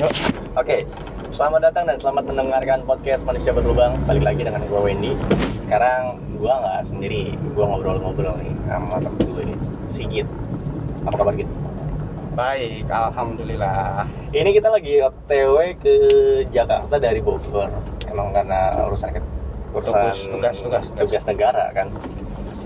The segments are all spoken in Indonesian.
Yuk. Oke, selamat datang dan selamat mendengarkan podcast Manusia Berlubang. Balik lagi dengan gue Wendy. Sekarang gue nggak sendiri, gue ngobrol-ngobrol nih sama temen gue nih, Sigit. Apa kabar gitu? Baik, alhamdulillah. Ini kita lagi OTW ke Jakarta dari Bogor. Emang karena urusan urusan Tugas, tugas, tugas. tugas negara kan.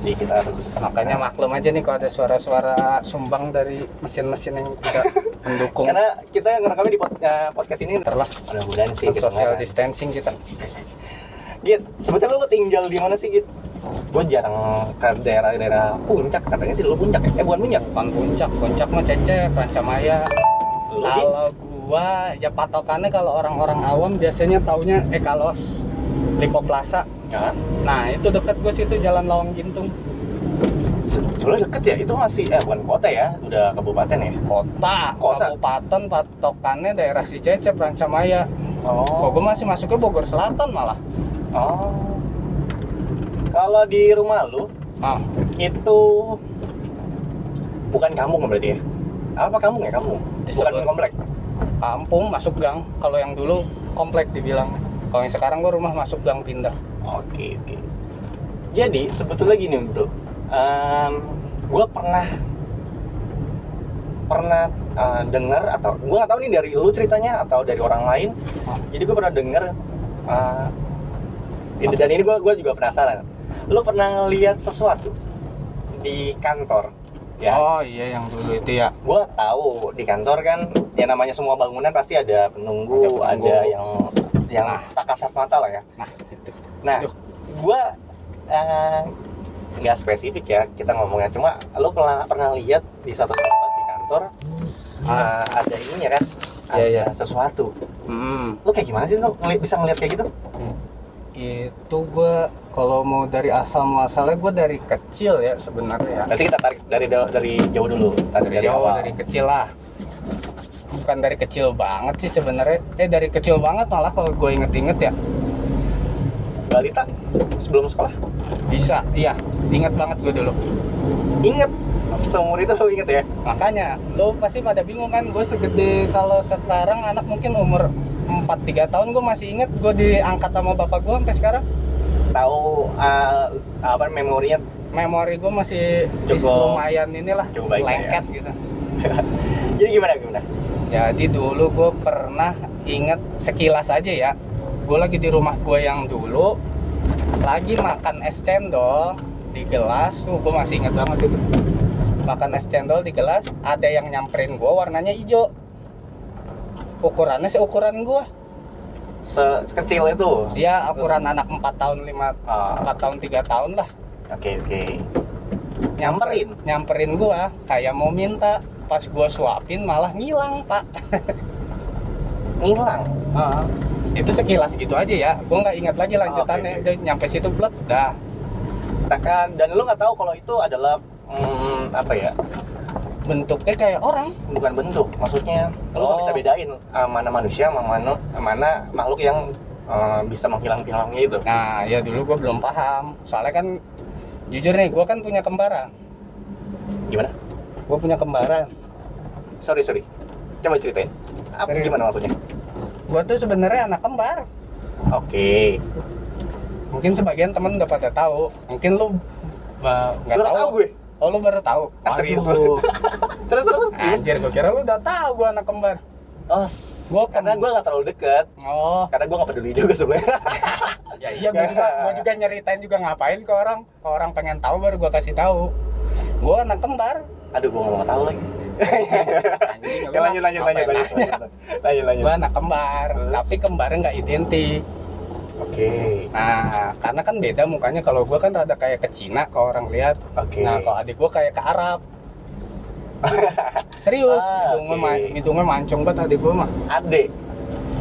Jadi kita harus Makanya maklum aja nih kalau ada suara-suara sumbang dari mesin-mesin yang tidak mendukung. karena kita ngerekamnya di pod- eh, podcast ini Ntar lah, mudah-mudahan sih social kedengaran. distancing kita. Git, sebetulnya lu tinggal di mana sih Git? Gue jarang ke daerah-daerah puncak, katanya sih lu puncak ya? Eh bukan puncak, Bukan puncak, puncak mah cece, Git? Kalau gua ya patokannya kalau orang-orang awam biasanya taunya Ekalos, Lipo Plaza. Ya. Nah itu deket gue situ Jalan Lawang Gintung. Se- Sebenarnya deket ya, itu masih, eh bukan kota ya, udah kabupaten ya? Kota, Kota. kabupaten patokannya daerah si Cece, Prancamaya. Kok gue masih masuknya Bogor Selatan malah. Oh. Kalau di rumah lu, Ah, itu bukan kampung berarti ya? Apa kampung ya kampung? Bukan Disebut- komplek? kampung masuk gang. Kalau yang dulu komplek dibilang. Kalau yang sekarang gue rumah masuk gang pindah. Oke oke. Jadi sebetulnya gini bro, gue pernah pernah uh, dengar atau gue nggak tahu nih dari lu ceritanya atau dari orang lain. Ah. Jadi gue pernah dengar uh, ini- dan ini gue juga penasaran. Lu pernah ngeliat sesuatu di kantor? Ya, Oh iya yang dulu itu ya. gue tahu di kantor kan ya namanya semua bangunan pasti ada penunggu, Ada ada, penunggu. yang yang Nah. tak kasat mata lah ya. Nah itu. Nah, gua eh, nggak spesifik ya kita ngomongnya. Cuma lo pernah pernah lihat di satu tempat di kantor eh, ada ininya kan? Ah. Iya, Ada iya. sesuatu. Hmm, Lo kayak gimana sih lo ngeli- bisa ngeliat kayak gitu? itu gue kalau mau dari asal muasalnya gue dari kecil ya sebenarnya. Nanti kita tarik dari dari jauh dulu. Tarik Dari dari, jauh awal. dari kecil lah. Bukan dari kecil banget sih sebenarnya. Eh dari kecil banget malah kalau gue inget-inget ya. Balita sebelum sekolah. Bisa, iya. Ingat banget gue dulu. Ingat seumur itu lo inget ya? Makanya, lo pasti pada bingung kan, gue segede kalau sekarang anak mungkin umur 4-3 tahun gue masih inget gue diangkat sama bapak gue sampai sekarang Tahu eh, apa memorinya? memori gue masih Cukup- lumayan inilah cukup baik ya. lengket gitu Jadi gimana gimana? Jadi dulu gue pernah inget sekilas aja ya. Gue lagi di rumah gue yang dulu lagi makan es cendol di gelas. Tuh gue masih inget banget itu. Makan es cendol di gelas ada yang nyamperin gue warnanya hijau. Ukurannya seukuran gue Se- Sekecil itu. dia ukuran anak 4 tahun 5 Ah, 4 tahun 3 tahun lah. Oke oke. nyamperin? nyamperin gua kayak mau minta pas gua suapin malah ngilang pak. Ngilang. Ah, itu sekilas gitu aja ya. Gua nggak ingat lagi lanjutannya. Oke. udah nyampe situ blek dah. Ta- dan lu nggak tahu kalau itu adalah hmm, apa ya bentuknya kayak orang bukan bentuk. Maksudnya lu nggak Oh. bisa bedain uh, mana manusia sama mana, mana makhluk yang uh, bisa menghilang-hilangnya itu. Nah ya dulu gua belum paham. Soalnya kan jujur nih gua kan punya kembaran. Gimana gua punya kembaran. Sorry sorry. Coba ceritain. Apa Serius. gimana maksudnya? Gua tuh sebenarnya anak kembar. Oke. Mungkin sebagian temen udah pada tahu. Mungkin lu nggak lu tahu, tahu gue? Oh lu baru tahu? Ah, serius Waduh. terus terus anjir gua kira lu udah tahu gua anak kembar. Oh Gua karena gue nggak terlalu deket. Oh. Karena gue nggak peduli juga sebenarnya. Ya iya gua juga gua juga nyeritain juga ngapain ke orang. Ke orang pengen tahu baru gua kasih tahu gua anak kembar aduh gue nggak mau tahu lagi. Anjing, ya, lanjut lanjut lanjut lanjut lanjut lanjut. Lanjut gua anak kembar Terus? tapi kembarnya nggak identik. Oke. Nah karena kan beda mukanya. Kalau gua kan rada kayak ke Cina kalau orang lihat. Oke. Nah kalau adik gua kayak ke Arab. Serius Ah, hidungnya, oke. ma- hidungnya mancung banget adik gua mah Ade.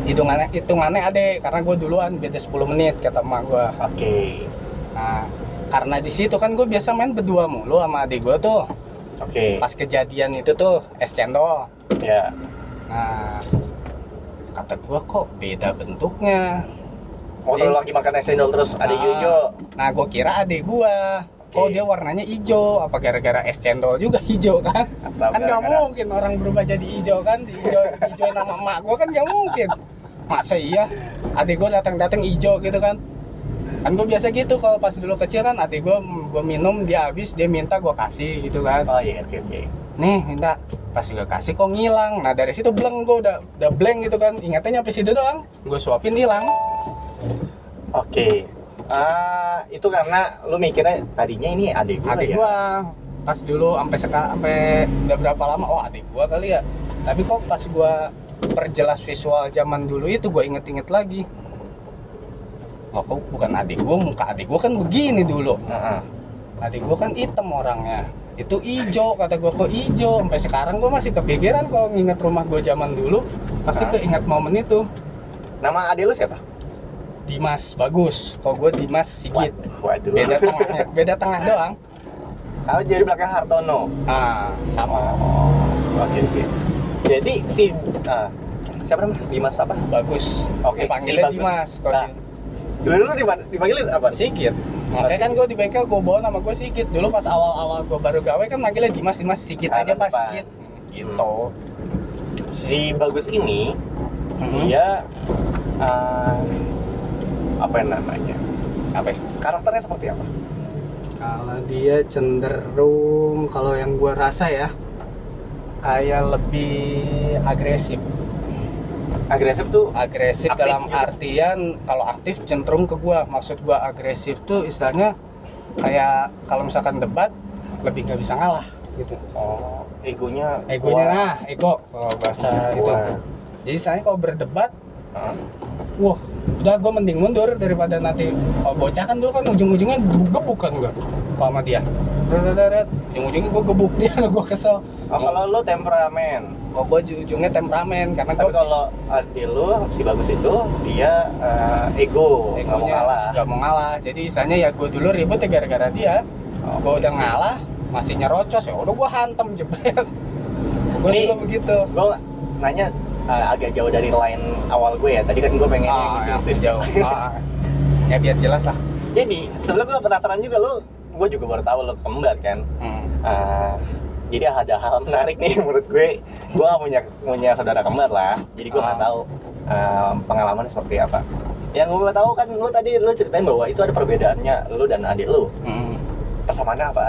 hitungannya hitungannya ade karena gua duluan beda 10 menit kata emak gua. Oke. nah karena di situ kan gue biasa main berdua mulu sama adik gua tuh Oke. pas kejadian itu tuh es cendol Ya. nah kata gua kok beda bentuknya Mau Iya. lagi makan es cendol terus ada Ah. Yoyo. nah gua kira adik gua kok dia warnanya hijau apa gara-gara es cendol juga hijau kan Atau kan nggak mungkin orang berubah jadi hijau kan hijau hijau nama emak gue kan nggak mungkin masa iya adik gue datang-datang hijau gitu kan kan gue biasa gitu kalau pas dulu kecil kan adik gue gue minum dia habis dia minta gue kasih gitu kan. Oh iya, oke oke. nih minta. Pas gue kasih kok ngilang. Nah dari situ bleng gue udah udah blank gitu kan. Ingatnya nyampe situ doang. Gue suapin hilang. Oke. Ah, itu karena lu mikirnya tadinya ini adik gua adik ya. gua. Pas dulu sampai sekarang sampai udah berapa lama oh adik gua kali ya. Tapi kok pas gua perjelas visual zaman dulu itu gua inget-inget lagi oh kok bukan adik gua muka adik gua kan begini dulu Heeh. adik gua kan hitam orangnya itu ijo kata gua kok ijo sampai sekarang gua masih kepikiran kalau nginget rumah gua zaman dulu pasti keinget momen itu Nama adik lu siapa? Dimas bagus kok gua Dimas Sigit Waduh. beda tengahnya beda tengah doang Kalau jadi belakang Hartono. ah sama Oh, oke oke. Jadi si ah, siapa namanya? Dimas apa? bagus Oke, panggilnya si. Dimas Nah, Dulu dulu dipa- dipanggilin apa? Sigit makanya kan gue di bengkel gue bawa nama gue Sigit dulu pas awal-awal gue baru gawe kan manggilnya Dimas Dimas Sigit Ah, aja pas. Sigit gitu Si Bagus ini Mhm. dia ah, apa yang namanya? apa ya? Karakternya seperti apa? kalau dia cenderung kalau yang gue rasa ya kayak lebih agresif Agresif tuh agresif Aktif dalam gitu. artian kalau aktif cenderung ke gua maksud gua agresif tuh istilahnya kayak kalau misalkan debat lebih nggak bisa ngalah gitu oh, egonya egonya kuat. nah ego kalau bahasa itu Kuat. jadi istilahnya kalau berdebat Hah? wah udah gua mending mundur daripada nanti kalau bocah kan dulu kan ujung-ujungnya gebuk kan gua kalau sama dia ujung-ujungnya gua gebuk dia gua kesel Oh, kalau lu temperamen. Kok gua ujungnya temperamen karena Tapi kalau adik lu si bagus itu dia eh, ego, nggak mau ngalah. nggak mau ngalah. Jadi istilahnya ya gue dulu ribut ya gara-gara dia. Oh, gue udah ngalah masih nyerocos ya udah gue hantem jebret. Gue dulu begitu. Gue nanya eh, agak jauh dari line awal gue ya. Tadi kan gue pengen Ah, yang ya, jauh Ah, ya biar jelas lah. Jadi sebelum gue penasaran juga lu, gue juga baru tahu lu kembar kan. Hmm. Eh, jadi ada hal menarik nih menurut gue. Gue gak punya punya saudara kembar lah. Jadi gue nggak Ah. tahu eh, pengalaman seperti apa. Yang gue tahu kan lu tadi lu ceritain bahwa itu ada perbedaannya lu dan adik lu. Hmm. Persamaannya apa?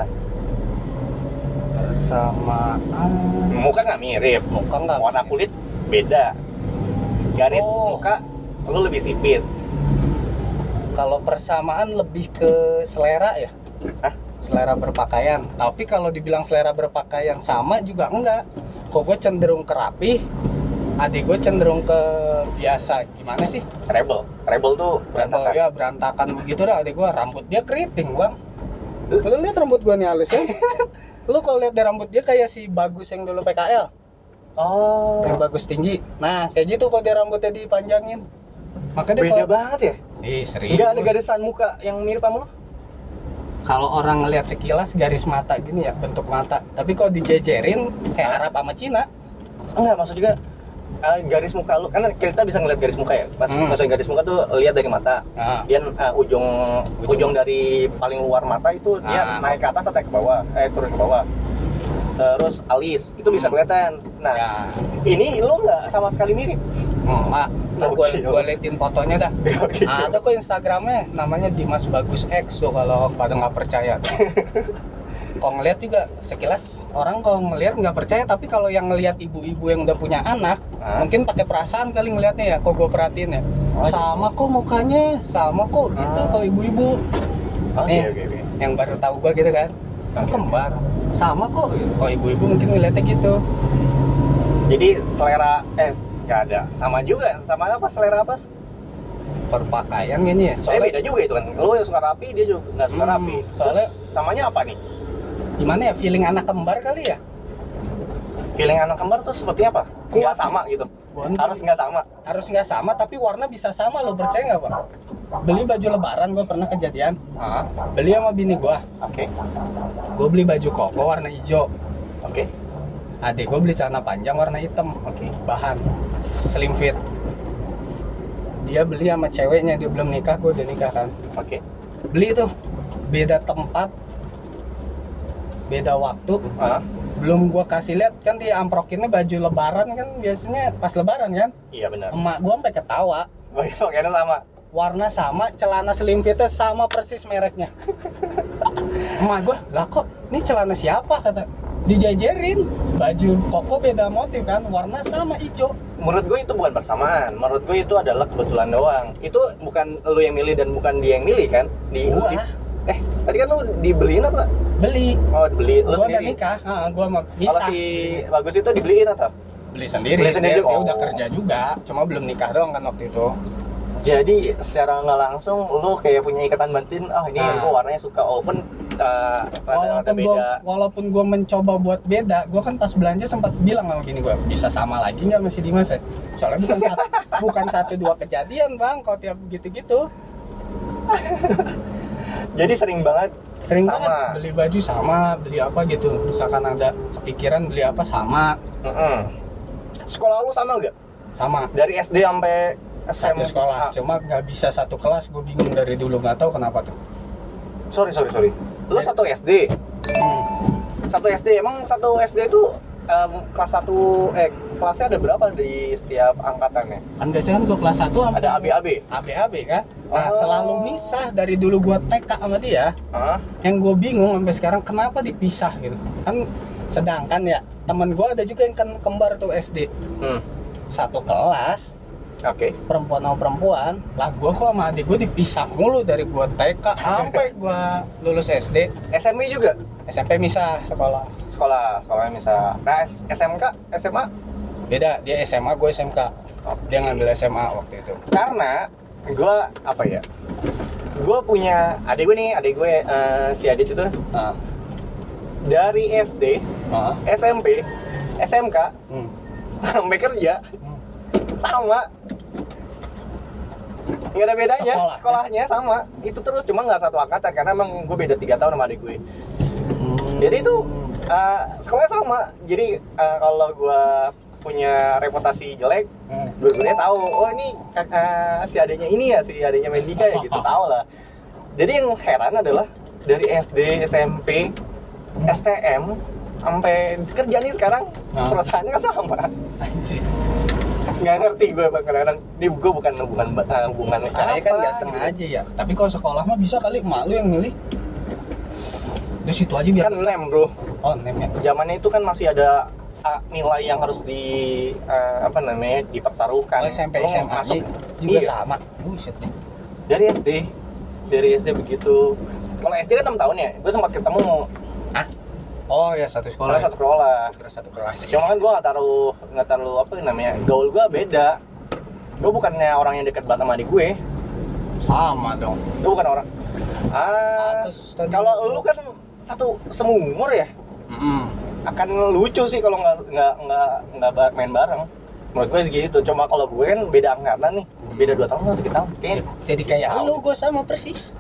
persamaan Muka nggak mirip, muka nggak warna kulit beda. Garis Oh. muka lu lebih sipit. kalau persamaan lebih ke selera ya Hah? Selera berpakaian. Tapi kalau dibilang selera berpakaian sama juga enggak. Kok gue cenderung ke rapi adik gue cenderung ke biasa. Gimana sih? Rebel, rebel tuh Berantakan. berantakan. ya berantakan begitu dah adik gua. Rambut dia keriting bang. Lu lihat rambut gua nih halus kan lu kalau lihat dari rambut dia kayak si bagus yang dulu PKL Oh, yang bagus tinggi. Nah kayak gitu kalau dia rambutnya dipanjangin. Makanya beda kalau banget ya? Ih, serius Enggak ada garisan muka yang mirip sama lu? Kalau orang ngelihat sekilas garis mata gini ya bentuk mata tapi kalau dijejerin kayak Arab sama Cina Enggak, maksud juga eh, garis muka lu kan kita bisa ngeliat garis muka ya. Pas Hmm. maksudnya garis muka tuh lihat dari mata. nah Dia eh, ujung, Ujung. ujung dari paling luar mata itu dia Ah. naik ke atas atau ke bawah, eh turun ke bawah. Terus alis itu bisa Hmm. kelihatan. Nah, ya ini lu nggak sama sekali mirip. Hmm, mak ntar gua oke. liatin fotonya dah Oke. ada kok Instagramnya namanya Dimas Bagus X tuh kalau pada nggak percaya kalau ngeliat juga sekilas orang kalau ngeliat nggak percaya tapi kalau yang ngeliat ibu-ibu yang udah punya anak Hah? mungkin pakai perasaan kali ngeliatnya ya kok gue perhatiin ya Oh, sama kok mukanya sama kok gitu Ah. kalau ibu-ibu Oke, Nih. oke, oke. yang baru tahu gue gitu kan kan Oke. kembar sama kok gitu. kalau ibu-ibu mungkin ngeliatnya gitu Jadi selera eh nggak ada. Sama juga, sama apa selera apa? perpakaian gini ya Soalnya beda juga itu kan. Lu yang suka rapi, dia juga nggak suka Hmm, rapi. soalnya- Terus samanya apa nih? gimana ya feeling anak kembar kali ya Feeling anak kembar tuh seperti apa? Nggak sama gitu. Bon, Harus nggak sama. harus nggak sama tapi warna bisa sama lo percaya nggak bang beli baju lebaran gue pernah kejadian Ah, beli sama bini gue oke, gue beli baju koko warna hijau oke, adik gue beli celana panjang warna hitam. Oke. bahan slim fit. Dia beli sama ceweknya dia belum nikah gue udah nikah kan. Oke. beli tuh. Beda tempat beda waktu. Ah belum gua kasih lihat kan di amprokinnya baju lebaran kan biasanya pas lebaran kan? Iya benar. Emak gua sampai ketawa. Pakaiannya sama. Warna sama celana slim fitnya sama persis mereknya. Emak gua lah kok ini celana siapa? kata dijajarin. Baju koko beda motif kan warna sama hijau. Menurut gue itu bukan bersamaan menurut gue itu adalah kebetulan doang. Itu bukan lu yang milih dan bukan dia yang milih kan? Di, Gua. eh tadi kan lu dibeliin apa? Beli. Oh dibeli. Lu gua udah sendiri. nikah. Ah, gua mau kalau bisa. si bagus itu dibeliin atau? Beli sendiri, Beli sendiri, dia, dia oh. udah kerja juga. Cuma belum nikah doang kan waktu itu jadi secara nggak langsung lu kayak punya ikatan batin ah ini Nah. gue warnanya suka. Walaupun uh, rada, rada walaupun beda. gua walaupun gua mencoba buat beda gua kan pas belanja sempat bilang sama gini gua bisa sama lagi nggak masih Dimas ya? Soalnya bukan satu, bukan satu dua kejadian bang kalau tiap gitu-gitu. Jadi sering banget sering Sama. banget beli baju sama beli apa gitu. Misalkan ada kepikiran beli apa sama. Mm-mm. sekolah lu sama gak sama. Dari SD sampai satu SMA sekolah cuma nggak bisa satu kelas gue bingung dari dulu nggak tahu kenapa tuh sorry sorry sorry lu Eh. satu SD hmm. satu SD emang satu SD itu em, kelas satu eh kelasnya ada berapa di setiap angkatannya kan biasanya kan gue kelas 1 sama ada AB-AB AB-AB kan nah Oh. selalu misah dari dulu gua TK sama dia Hah? yang gue bingung sampai sekarang kenapa dipisah gitu kan sedangkan ya temen gue ada juga yang kan kembar tuh SD hmm. satu kelas oke. Perempuan sama perempuan lah gue kok sama adik gue dipisah mulu dari gue TK sampai gue lulus SD SMP juga? SMP misah sekolah. Sekolah sekolahnya misal nah SMK SMA beda dia SMA gue SMK dia ngambil SMA waktu itu. Karena gue apa ya gue punya adik gue nih adik gue eh, si Adit itu. Ah. Dari SD ah. SMP SMK hmm. sampai kerja hmm. sama nggak ada bedanya Sekolah. sekolahnya sama itu terus cuma nggak satu angkatan karena emang gue beda tiga tahun sama adik gue Hmm. Jadi itu eh, sekolahnya sama jadi eh, kalau gue punya reputasi jelek Hmm. dua-duanya tahu oh ini kakak si adanya ini ya si adanya Mendika ya gitu tahu lah jadi yang heran adalah dari SD SMP Hmm. STM sampai kerja nih sekarang Nah. perasaannya kan sama Anjir. Nggak ngerti gue bang. Kadang-kadang ini gue bukan hubungan uh, hubungan saya kan nggak gitu. sengaja ya. Tapi kalau sekolah mah bisa kali emak lu yang milih. Udah situ aja biar kan nem bro. Oh nem ya. Zamannya itu kan masih ada uh, nilai yang harus di uh, apa namanya dipertaruhkan. Kalau SMP Lo SMA masuk. juga Iya. sama. Buset deh dari SD dari SD begitu. Kalau SD kan 6 tahun ya. Gue sempat ketemu oh ya satu sekolah sekolah satu sekolah kira satu kelas cuma kan gue nggak taruh nggak taruh apa namanya gaul gue beda. Gue bukannya orang yang dekat banget sama adik gue. Sama dong. Gue bukan orang. Ah kalau lu kan satu seumur ya? Mm-mm. akan lucu sih kalau nggak nggak nggak nggak main bareng. Menurut gue segitu. Cuma kalau gue kan beda angkatan nih. Beda dua tahun atau tiga tahun. Kayaknya jadi kayak lu gue sama persis.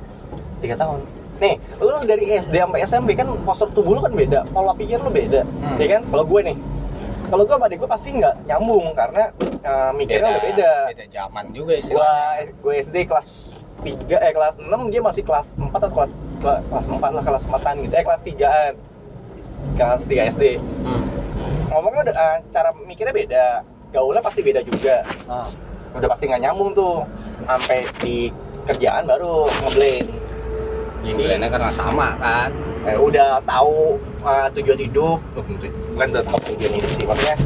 Tiga tahun nih lu dari SD sampai SMP kan postur tubuh lu kan beda pola pikir lu beda Hmm. ya kan? Kalau gue nih kalau gue sama adik gue pasti nggak nyambung karena eh, mikirnya udah beda. beda zaman juga istilahnya. Gue SD kelas 3 eh kelas 6 dia masih kelas 4 atau kelas kelas, kelas 4 lah kelas 4 gitu eh kelas 3an kelas 3 SD hmm. ngomongnya udah eh, cara mikirnya beda gaulnya pasti beda juga. Ah. udah pasti nggak nyambung tuh sampai di kerjaan baru ngeblend Ngeblendnya karena sama kan? Eh, udah tahu eh, tujuan hidup. Bukan tetap tujuan hidup sih maksudnya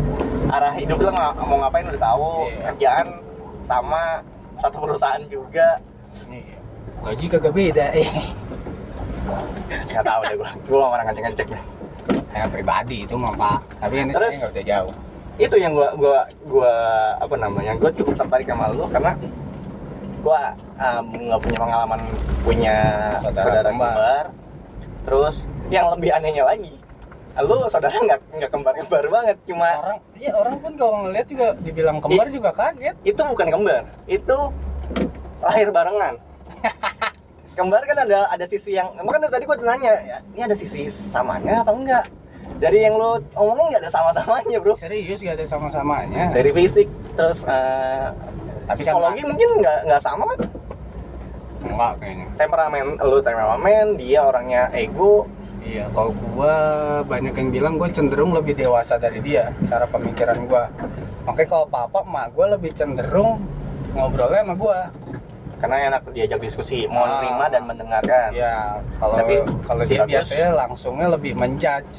arah hidup lo nggak mau ngapain udah tahu. Iya. kerjaan sama satu perusahaan juga. Iya. gaji kagak beda eh. Nggak tahu deh gua. Gua nggak pernah ngecek ngecek deh yang pribadi itu mah pak. Tapi kan Terus? ini nggak bisa jauh. itu yang gua gua gua apa namanya gua cukup tertarik sama lu karena gua um, nggak punya pengalaman punya Saudara saudara, kembar. kembar. terus yang lebih anehnya lagi lu saudara nggak nggak kembar kembar banget cuma orang iya orang pun kalau ngeliat juga dibilang kembar juga kaget. Itu bukan kembar itu lahir barengan. Kembar kan ada ada sisi yang makanya tadi gua nanya ya, ini ada sisi samanya apa enggak? Dari yang lo omongin nggak ada sama-samanya bro. Serius gak ada sama-samanya. Dari fisik terus eh, Tapi kan psikologi mungkin nggak nggak sama kan enggak kayaknya temperamen lu temperamen dia orangnya ego Iya, kalau gua banyak yang bilang gua cenderung lebih dewasa dari dia, cara pemikiran gua. Makanya kalau papa emak gua lebih cenderung ngobrolnya sama gua. karena enak diajak diskusi mau Ah. nerima dan mendengarkan Ya, kalau Tapi kalau dia Bagus- biasanya langsungnya lebih menjudge.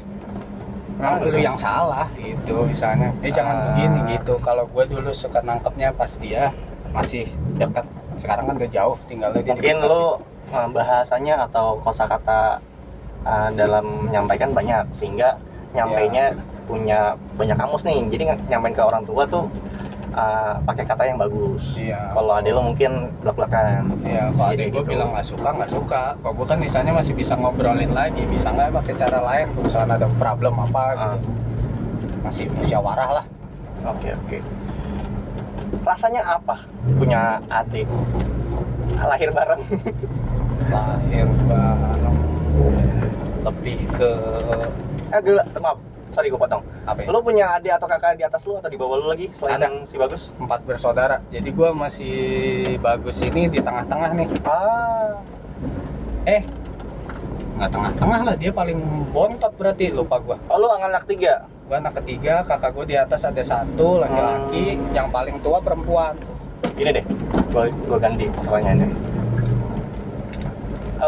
Nah, Ah, lu yang salah gitu misalnya. Eh jangan Ah. begini gitu. Kalau gua dulu suka nangkepnya pas dia masih dekat. Sekarang kan udah jauh tinggalnya di mungkin lo uh, bahasanya atau kosakata uh, dalam menyampaikan banyak sehingga nyampainya punya banyak kamus nih jadi nyampein ke orang tua tuh uh, pakai kata yang bagus Iya. kalau ade lo mungkin belak-belakan Iya, kalau adek gue gitu. bilang nggak suka, nggak suka. Kalau gue kan misalnya masih bisa ngobrolin lagi, bisa nggak pakai cara lain, misalnya ada problem apa gitu. Ah. Masih musyawarah lah. oke oke rasanya apa punya adik lahir bareng Lahir bareng lebih ke eh gila maaf sorry gue potong apa ya? lo punya adik atau kakak di atas lo atau di bawah lo lagi selain Ada. si bagus Empat bersaudara. Jadi gue masih bagus ini di tengah-tengah nih. ah Eh, nggak tengah-tengah lah. Dia paling bontot berarti lupa gue. oh lo anak tiga Gue anak ketiga, kakak gue di atas ada satu laki-laki, yang paling tua perempuan. Gini deh, gue gue ganti pertanyaannya.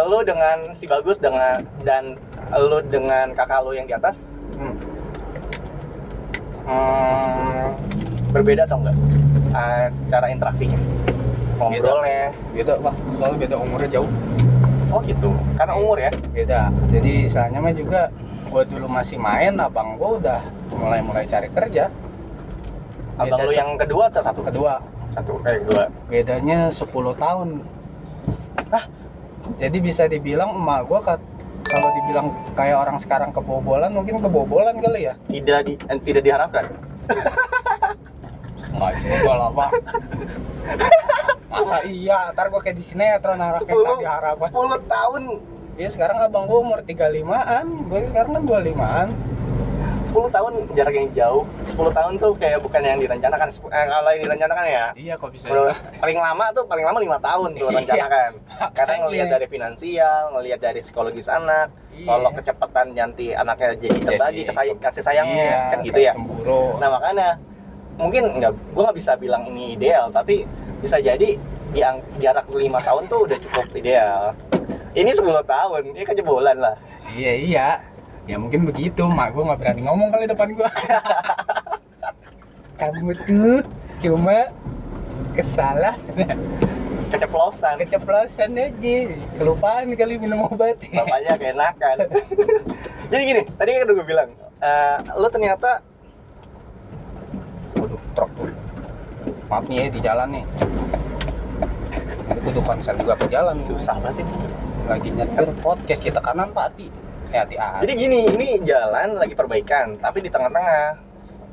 Lu dengan si bagus dengan dan lu dengan kakak lu yang di atas Hmm. Hmm, berbeda atau enggak? Ah, cara interaksinya, ngobrolnya. Beda lah, soalnya beda umurnya jauh. Oh gitu, karena umur ya. beda jadi misalnya mah juga gua dulu masih main abang gua udah mulai mulai cari kerja Abang Beda lu se- yang kedua atau satu? kedua Satu, eh kedua. bedanya 10 tahun Hah? jadi bisa dibilang emak gua kat- kalau dibilang kayak orang sekarang kebobolan mungkin kebobolan kali ya. Tidak di, eh, tidak diharapkan. nggak juga lah pak. Masa iya? Ntar gua kayak di sinetron Sepuluh, tadi harapan sepuluh tahun, ya sekarang abang gua umur 35an gua sekarang kan 25an 10 tahun jarak yang jauh. 10 tahun tuh kayak bukan yang direncanakan. Eh, kalau yang direncanakan ya, iya kok bisa Menurut- paling lama tuh paling lama lima tahun tuh Iya. rencanakan karena ngelihat dari finansial ngelihat dari psikologis anak Iya. kalau kecepatan nanti anaknya jadi terbagi kesay- kasih sayangnya Iya, kan gitu ya cemburu nah makanya mungkin nggak gue nggak bisa bilang ini ideal tapi bisa jadi yang jarak lima tahun tuh udah cukup ideal ini 10 tahun ini kejebolan lah Iya iya. Ya mungkin begitu, mak gue nggak berani ngomong kali depan gue. Kamu tuh cuma kesalah. Keceplosan. Keceplosan aja. Kelupaan kali minum obat. Bapaknya keenakan jadi gini tadi kan udah gue bilang eh, lu ternyata waduh truk. Tuh maaf nih ya di jalan nih. Butuh konsen juga ke jalan. Susah banget ini lagi nyetir podcast kita kanan pak hati Jadi gini, ini jalan lagi perbaikan, tapi di tengah-tengah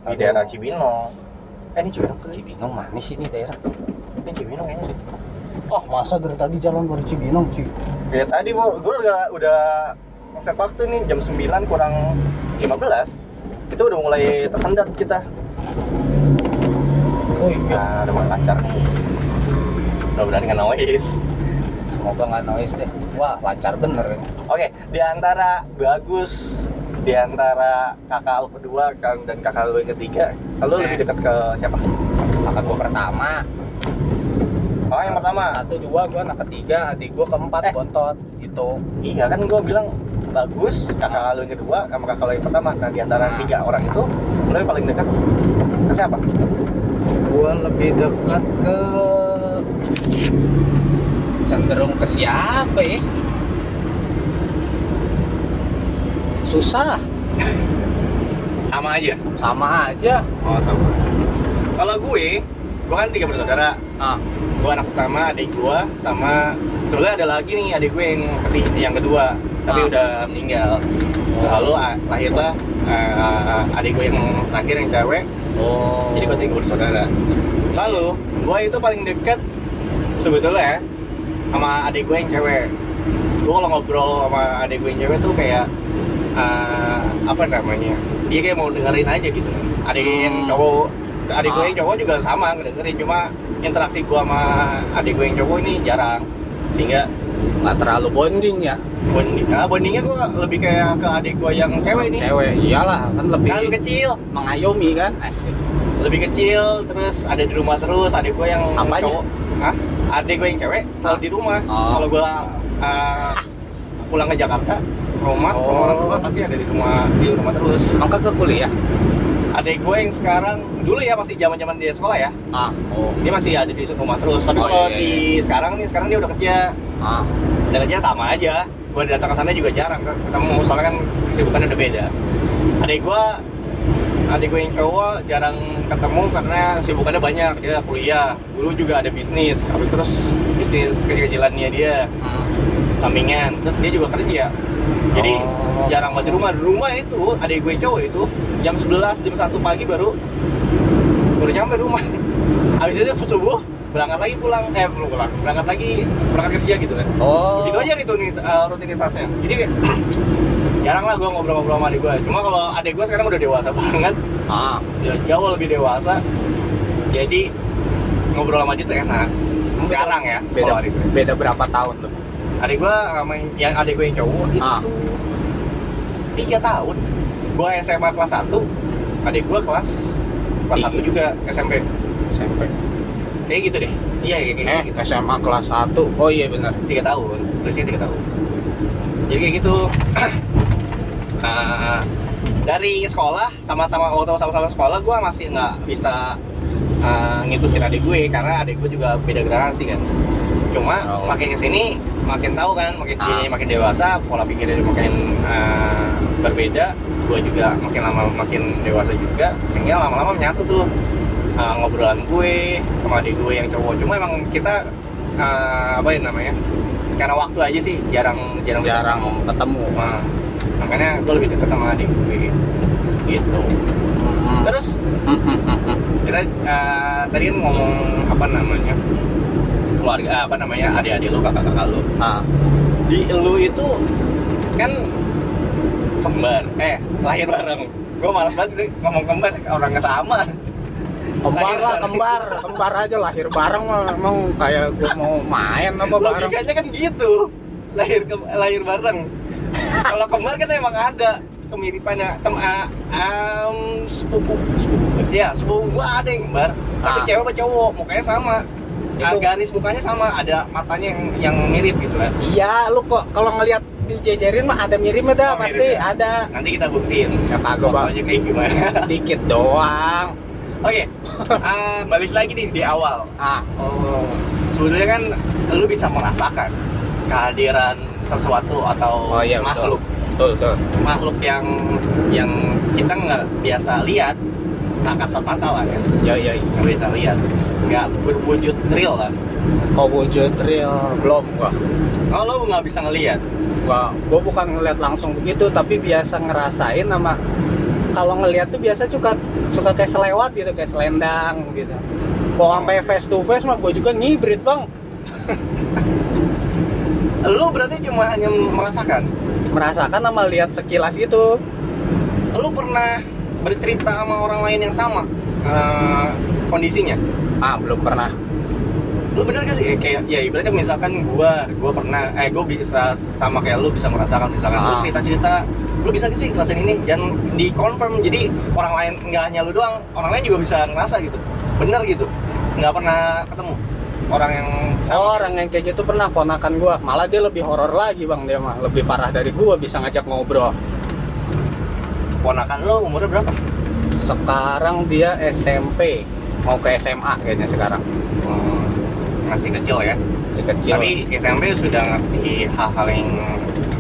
di Aduh. daerah Cibinong. Eh ini Cibinong. Cibinong manis ini daerah Ini Cibinong kayaknya sih. oh masa dari tadi jalan baru Cibinong cuy Ya tadi gua, gua udah udah ngeset waktu nih jam 9 kurang 15 itu udah mulai tersendat kita. oh iya Nah, udah mulai lancar. Udah berani nggak noise. Semoga nggak noise deh wah lancar bener Oke, di antara bagus di antara kakak lu kedua kan dan kakak lu yang ketiga, lu lebih dekat ke siapa? kakak gue pertama Oh, yang pertama. satu dua gue anak ketiga adik gue keempat Eh. bontot itu Iya kan gue bilang bagus kakak lu yang kedua sama kakak lu yang pertama nah di antara Nah. tiga orang itu lu yang paling dekat ke siapa? gue lebih dekat ke cenderung ke siapa ya susah Sama aja. sama aja Oh sama. Kalau gue, gue kan tiga bersaudara. ah Gue anak pertama, adik gue sama sebenarnya ada lagi nih adik gue yang ketiga, yang kedua tapi Ah. udah meninggal. Lalu ah, lahirlah ah, adik gue yang terakhir yang cewek. oh Jadi gue tiga bersaudara. Lalu gue itu paling dekat sebetulnya ya sama adik gue yang cewek. Gue kalau ngobrol sama adik gue yang cewek tuh kayak eh, apa namanya? Dia kayak mau dengerin aja gitu. Adik yang Hmm. cowok, adik gue Ah. yang cowok juga sama ngedengerin cuma interaksi gue sama adik gue yang cowok ini jarang. sehingga nggak terlalu bonding ya bonding nah bondingnya gue lebih kayak ke adik gue yang cewek nih cewek iyalah kan lebih kan kecil mengayomi kan asik lebih kecil terus ada di rumah terus adik gue yang Apanya? cowok Hah? adik gue yang cewek selalu Ah. di rumah Oh. kalau gue uh, pulang ke Jakarta rumah Oh. rumah orang tua pasti ada di rumah di rumah terus angkat ke kuliah adik gue yang sekarang dulu ya masih zaman zaman dia sekolah ya ah oh dia masih ada di rumah terus tapi Oh, kalau iya, iya. di sekarang nih sekarang dia udah kerja ah dan kerja sama aja gue datang ke sana juga jarang ketemu soalnya kan kesibukannya udah beda adik gue adik gue yang cowok jarang ketemu karena sibukannya banyak. Dia kuliah. Dulu juga ada bisnis. Habis terus bisnis kecil-kecilannya dia. Hmm. sampingan. Terus dia juga kerja. Jadi Oh. jarang banget. Di rumah di rumah itu adik gue cowok itu jam 11 jam 1 pagi baru baru nyampe rumah. Habis itu subuh berangkat lagi pulang. Eh belum pulang. Berangkat lagi berangkat kerja gitu kan. Oh. Begitu aja itu nih uh, rutinitasnya. Jadi jarang lah gue ngobrol-ngobrol sama adik gue. Cuma kalau adik gue sekarang udah dewasa banget, ah udah jauh lebih dewasa. Jadi ngobrol sama dia tuh enak. Sekarang ya, beda adik gue. beda berapa tahun tuh Adik gue sama yang- adik gue yang cowok itu Ah. tiga tahun. Gue SMA kelas 1, adik gue kelas kelas. 1 juga SMP. SMP Kayak gitu deh. Iya kayak kayak eh gitu. SMA kelas 1 oh iya benar tiga tahun terusnya tiga tahun jadi kayak gitu Nah, dari sekolah sama-sama waktu sama-sama sekolah gue masih nggak bisa uh, ngikutin adik gue karena adik gue juga beda generasi kan. Cuma Oh. makin ke sini makin tahu kan makin Ah. makin dewasa pola pikirnya makin uh, berbeda gue juga makin lama makin dewasa juga sehingga lama-lama menyatu tuh uh, ngobrolan gue sama adik gue yang cowok. Cuma emang kita uh, apa ya namanya karena waktu aja sih jarang jarang jarang ketemu. Nah, makanya gue lebih deket sama adik gue gitu. Hmm. terus Hmm, hmm, hmm, hmm. kita uh, tadi kan ngomong apa namanya keluarga apa namanya adik-adik lu kakak-kakak lu. Ah. Di lu itu kan kembar eh lahir bareng. Gue malas banget itu ngomong kembar orangnya sama. Kembar lah kembar. Kembar aja lahir bareng emang kayak gua mau main apa bareng. logikanya kan gitu. Lahir ke, lahir bareng kalau kembar kan emang ada kemiripannya. Tem a- am, sepupu. Sepupu. Ya sepupu gua ada yang kembar tapi Ah. cewek apa cowok? Mukanya sama. Itu- garis mukanya sama ada matanya yang yang mirip gitu kan. Iya lu kok kalau ngelihat dijejerin mah ada miripnya dah Oh, mirip pasti ya? ada. Nanti kita buktiin. Ya kagak bang fotonya kayak gimana. Dikit doang. Oke ah, balik lagi nih di awal. Ah. Oh sebetulnya kan lu bisa merasakan kehadiran sesuatu atau oh iya betul. makhluk. Betul betul. Makhluk yang yang kita nggak biasa lihat tak kasat mata lah ya. Ya ya nggak bisa lihat. Nggak berwujud real lah. Kok wujud real? Belum gua. Kalau lu nggak bisa ngelihat? Gua gua bukan ngeliat langsung begitu tapi biasa ngerasain sama kalau ngeliat tuh biasa suka suka kayak selewat gitu kayak selendang gitu. Kalau sampai face to face mah gue juga ngibrit bang lu berarti cuma hanya merasakan? Merasakan sama lihat sekilas itu lu pernah bercerita sama orang lain yang sama eh, kondisinya? Ah belum pernah. Lu bener gak sih? Eh, kayak ya ibaratnya misalkan gua gua pernah eh gua bisa sama kayak lu bisa merasakan. Misalkan lu Ah. cerita cerita lu bisa gak sih ngerasain ini? Dan di confirm jadi orang lain nggak hanya lu doang orang lain juga bisa ngerasa gitu. Bener gitu? Nggak pernah ketemu orang yang sama. Oh, orang yang kayak gitu pernah ponakan gua. Malah dia lebih horor lagi bang dia mah. Lebih parah dari gua bisa ngajak ngobrol. Ponakan lu umurnya berapa? Sekarang dia SMP mau ke SMA kayaknya sekarang. Hmm, masih kecil ya? Si kecil. Tapi SMP sudah ngerti hal-hal yang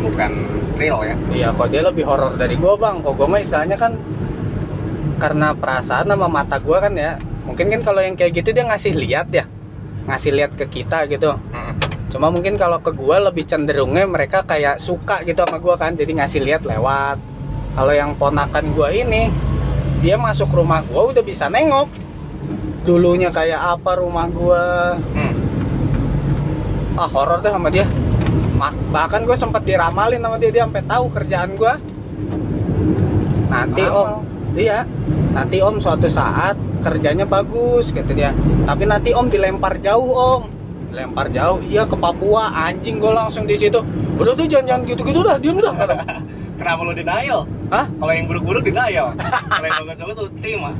bukan real ya? Iya kok dia lebih horor dari gua bang? Kok gua mah istilahnya kan karena perasaan sama mata gua kan ya. Mungkin kan kalau yang kayak gitu dia ngasih lihat ya ngasih lihat ke kita gitu. Cuma mungkin kalau ke gua lebih cenderungnya mereka kayak suka gitu sama gua kan jadi ngasih lihat lewat. Kalau yang ponakan gua ini dia masuk rumah gua udah bisa nengok. Dulunya kayak apa rumah gua? Hmm. ah horor deh sama dia. Bahkan gue sempat diramalin sama dia dia sampai tahu kerjaan gua. Nanti om Ramal. iya. Nanti om suatu saat kerjanya bagus gitu dia tapi nanti om dilempar jauh om lempar jauh iya ke Papua anjing gue langsung di situ udah tuh jangan jangan gitu gitu dah diem dah. Kenapa lu denial? Hah? Kalau yang buruk-buruk denial. Kalau yang bagus-bagus lu terima.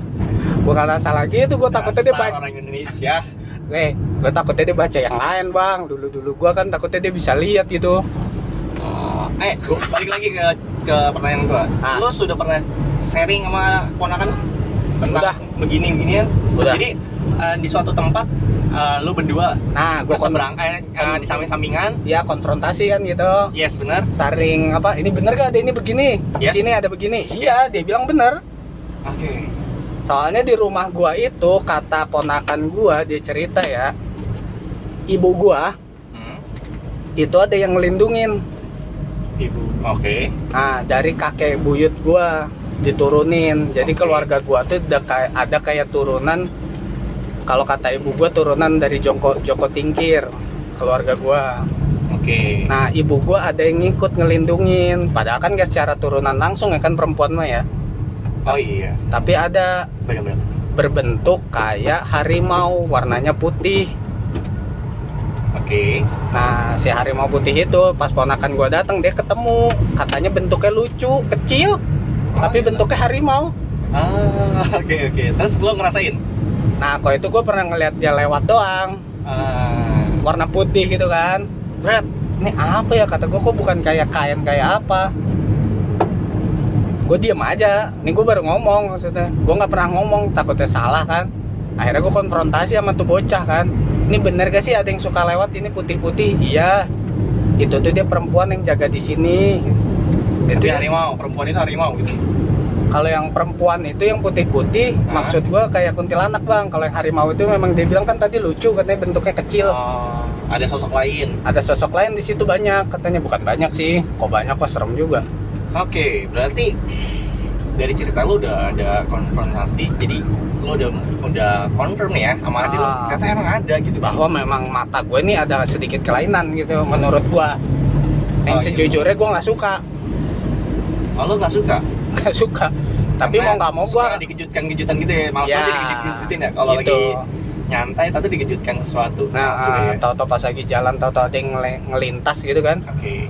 gue kata salah gitu gue takutnya dia baca orang Indonesia. eh gue takutnya dia baca yang lain bang dulu dulu gue kan takutnya dia bisa lihat gitu Oh, eh, balik lagi ke ke pertanyaan gua. Ah. Lu sudah pernah sharing sama ponakan tentang Udah. begini beginian? Udah. Jadi eh, di suatu tempat eh, lu berdua nah gue berseberang eh, eh, di samping-sampingan. ya konfrontasi kan gitu Yes, benar. saring apa ini bener gak ada ini begini di Yes. sini ada begini iya dia bilang bener Oke. soalnya di rumah gua itu kata ponakan gua dia cerita ya ibu gua Hmm. itu ada yang ngelindungin Ibu. Oke. nah dari kakek buyut gua diturunin jadi Oke. keluarga gua tuh ada kayak ada kayak turunan kalau kata ibu gua turunan dari Joko Joko Tingkir keluarga gua Oke. nah ibu gua ada yang ngikut ngelindungin padahal kan gak secara turunan langsung ya kan perempuan mah ya Oh iya. tapi ada Benar-benar. berbentuk kayak harimau warnanya putih Oke. nah si harimau putih itu pas ponakan gua datang dia ketemu katanya bentuknya lucu kecil tapi bentuknya harimau. Ah, oke oke. Terus lu ngerasain? nah kok itu gue pernah ngeliat dia lewat doang. Ah, warna putih gitu kan. Brad ini apa ya? Kata gue kok bukan kayak kain kayak apa? Gue diem aja. Ini gue baru ngomong maksudnya. Gue nggak pernah ngomong takutnya salah kan. Akhirnya gue konfrontasi sama tuh bocah kan. Ini bener gak sih ada yang suka lewat ini putih-putih? Iya. Itu tuh dia perempuan yang jaga di sini itu ya? harimau, perempuan itu harimau gitu. kalau yang perempuan itu yang putih-putih maksud gue kayak kuntilanak bang. Kalau yang harimau itu memang dia bilang kan tadi lucu katanya bentuknya kecil. Oh, ada sosok lain. ada sosok lain di situ banyak katanya. Bukan banyak sih kok banyak kok serem juga. Oke, berarti dari cerita lu udah ada konfrontasi, jadi lu udah udah confirm nih ya sama Ah. ternyata emang ada gitu. Bahwa memang mata gue ini ada sedikit kelainan gitu menurut gue yang Oh, gitu. sejujurnya gue nggak suka Oh, lu nggak suka? nggak suka tapi Karena mau nggak mau gue suka dikejutkan-kejutan gitu ya, malas Ya, dikejut-kejutin ya kalau gitu. lagi nyantai tapi dikejutkan sesuatu. nah juga ya. tau-tau pas lagi jalan tau-tau ada yang ngelintas gitu kan Oke.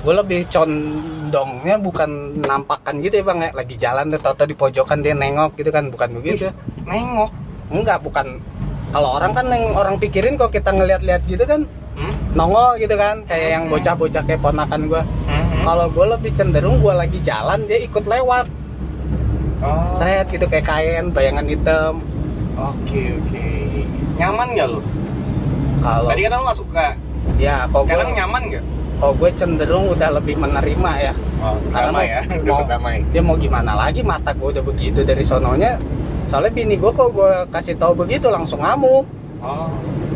gue lebih condongnya bukan nampakan gitu ya bang ya lagi jalan tuh tau-tau di pojokan dia nengok gitu kan bukan begitu Nengok. enggak bukan kalau orang kan yang orang pikirin kok kita ngeliat-liat gitu kan Hmm? nongol gitu kan kayak yang bocah-bocah kayak ponakan gue Hmm? Kalau gue lebih cenderung gue lagi jalan dia ikut lewat Oh. seret gitu kayak kain bayangan hitam Oke oke. Nyaman nggak lu? kalau Tadi kan lu nggak suka. ya kalau Sekarang gue nyaman nggak? kalau gue cenderung udah lebih menerima ya Oh, Karena damai ya. Mau- dia mau gimana lagi mata gue udah begitu dari sononya soalnya bini gue kalau gue kasih tahu begitu langsung ngamuk Oh.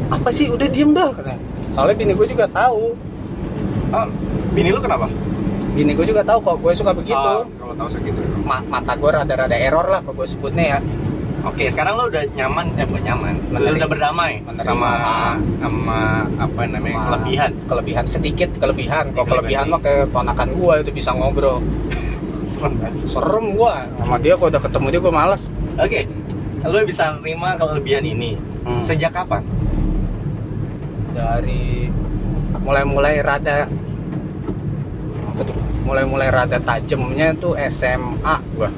apa sih udah diem dah soalnya bini gue juga tahu Oh, bini lu kenapa? bini gue juga tahu kok gue suka begitu Oh, kalau tahu segitu. Ma- mata gue rada-rada error lah kalau gue sebutnya ya Oke, sekarang lu udah nyaman, eh bukan nyaman, Menerima. udah berdamai Menerima. sama sama apa namanya Sama kelebihan. kelebihan sedikit kelebihan kalau kelebihan mah kayak ponakan gue itu bisa ngobrol Serem serem gue sama dia kalau udah ketemu dia gue malas Oke, lu bisa nerima kelebihan ini Hmm. sejak kapan? dari mulai-mulai rada tuh? mulai-mulai rada tajamnya tuh SMA gua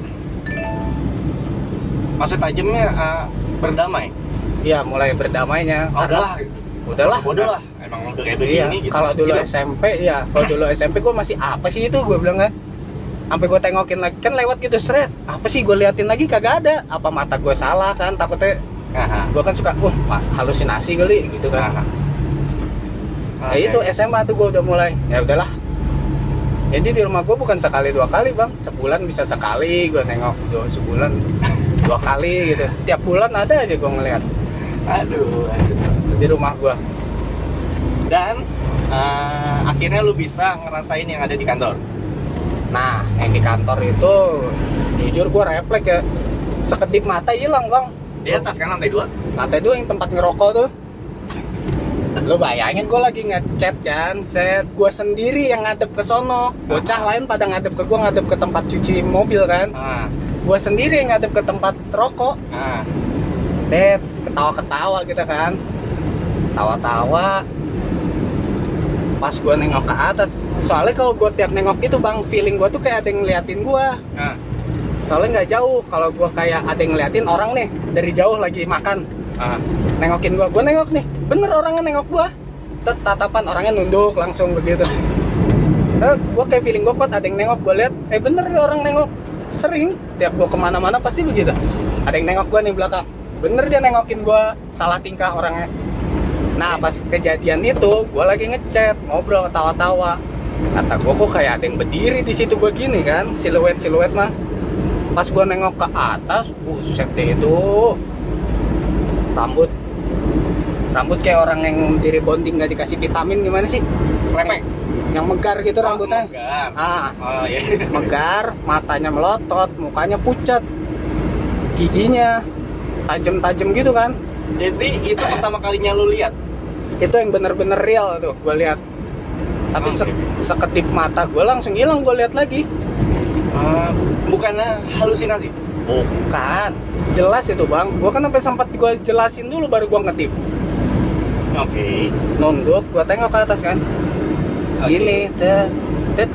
Maksud tajamnya eh, berdamai? iya mulai berdamainya Oh, Karena- udahlah. udahlah. Emang udah kayak iya begini gitu. kalau dulu Gitu. SMP ya kalau dulu SMP gua masih apa sih itu gua bilang kan sampai gue tengokin lagi kan lewat gitu seret apa sih gue liatin lagi kagak ada apa mata gue salah kan takutnya Aha. gue kan suka wah halusinasi kali gitu kan Aha. Nah Oke. itu SMA tuh gue udah mulai ya udahlah. Jadi di rumah gue bukan sekali dua kali bang, sebulan bisa sekali gue nengok dua sebulan dua kali gitu. Tiap bulan ada aja gue ngeliat Aduh, aduh. di rumah gue. Dan eh, akhirnya lu bisa ngerasain yang ada di kantor. Nah yang di kantor itu jujur gue refleks ya sekedip mata hilang bang. Di atas kan lantai dua. Lantai dua yang tempat ngerokok tuh. Lo bayangin gue lagi ngechat kan, set gue sendiri yang ngadep ke sono, bocah lain pada ngadep ke gue ngadep ke tempat cuci mobil kan. Ah, gue sendiri yang ngadep ke tempat rokok. Ah. Ketawa-ketawa gitu kan. Ketawa-tawa pas gue nengok ke atas soalnya kalau gue tiap nengok gitu bang feeling gue tuh kayak ada yang ngeliatin gue Nah, soalnya nggak jauh kalau gue kayak ada yang ngeliatin orang nih dari jauh lagi makan ah, nengokin gue gue nengok nih. Bener orangnya nengok Tet- tatapan orangnya nunduk langsung begitu. Eh, gue kayak feeling gue kuat ada yang nengok gue lihat. Eh bener nih orang nengok. Sering. Tiap gue ke mana-mana pasti begitu. Ada yang nengok gue nih belakang. Bener dia nengokin gue salah tingkah orangnya. Nah pas kejadian itu gue lagi ngechat ngobrol ketawa-tawa. Kata gue kok kayak ada yang berdiri di situ gue gini kan? Siluet siluet mah. Pas gue nengok ke atas buset deh itu rambut rambut kayak orang yang di rebonding nggak dikasih vitamin gimana sih lepek. yang megar gitu rambutnya Enggak. ah Oh iya. megar matanya melotot mukanya pucat giginya tajam-tajam gitu kan Jadi itu pertama kalinya lu lihat. itu yang bener-bener real tuh gue lihat tapi se- sekedip mata gue langsung hilang gue lihat lagi Ah, bukannya halusinasi. Bukan. Jelas itu bang. Gue kan sampai sempat gue jelasin dulu baru gue ngetip. Oke. nunduk gue tengok ke atas kan? Oke. ini tet tet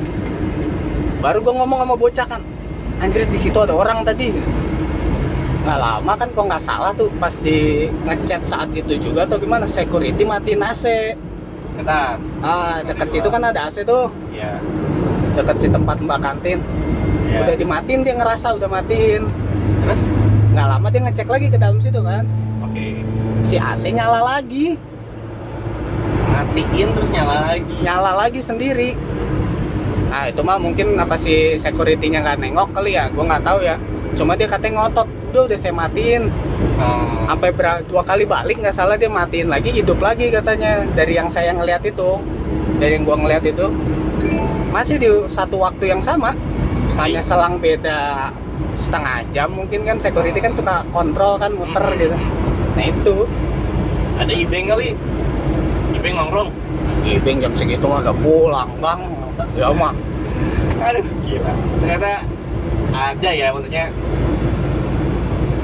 baru gue ngomong sama bocah kan? Anjir di situ ada orang tadi. Nggak lama kan kok nggak salah tuh pas di ngechat saat itu juga atau gimana? Security matiin AC Ke atas. ah deket situ kan ada AC tuh. Iya. deket si tempat mbak kantin. Iya. udah dimatiin dia ngerasa udah matiin Terus? nggak lama dia ngecek lagi ke dalam situ kan? Oke. si AC nyala lagi. Matiin terus nyala lagi. nyala lagi sendiri. Nah itu mah mungkin apa si security-nya nggak nengok kali ya? Gue nggak tahu ya. Cuma dia katanya ngotot. Udah udah saya matiin. Oh. sampai dua kali balik nggak salah dia matiin lagi hidup lagi katanya. Dari yang saya ngeliat itu. Dari yang gua ngeliat itu. Masih di satu waktu yang sama hanya selang beda setengah jam mungkin kan security kan suka kontrol kan muter gitu nah itu Ada ibeng kali. Ibeng nongkrong. Ibing jam segitu mah udah pulang bang ya mah Aduh, gila. Ternyata ada ya maksudnya.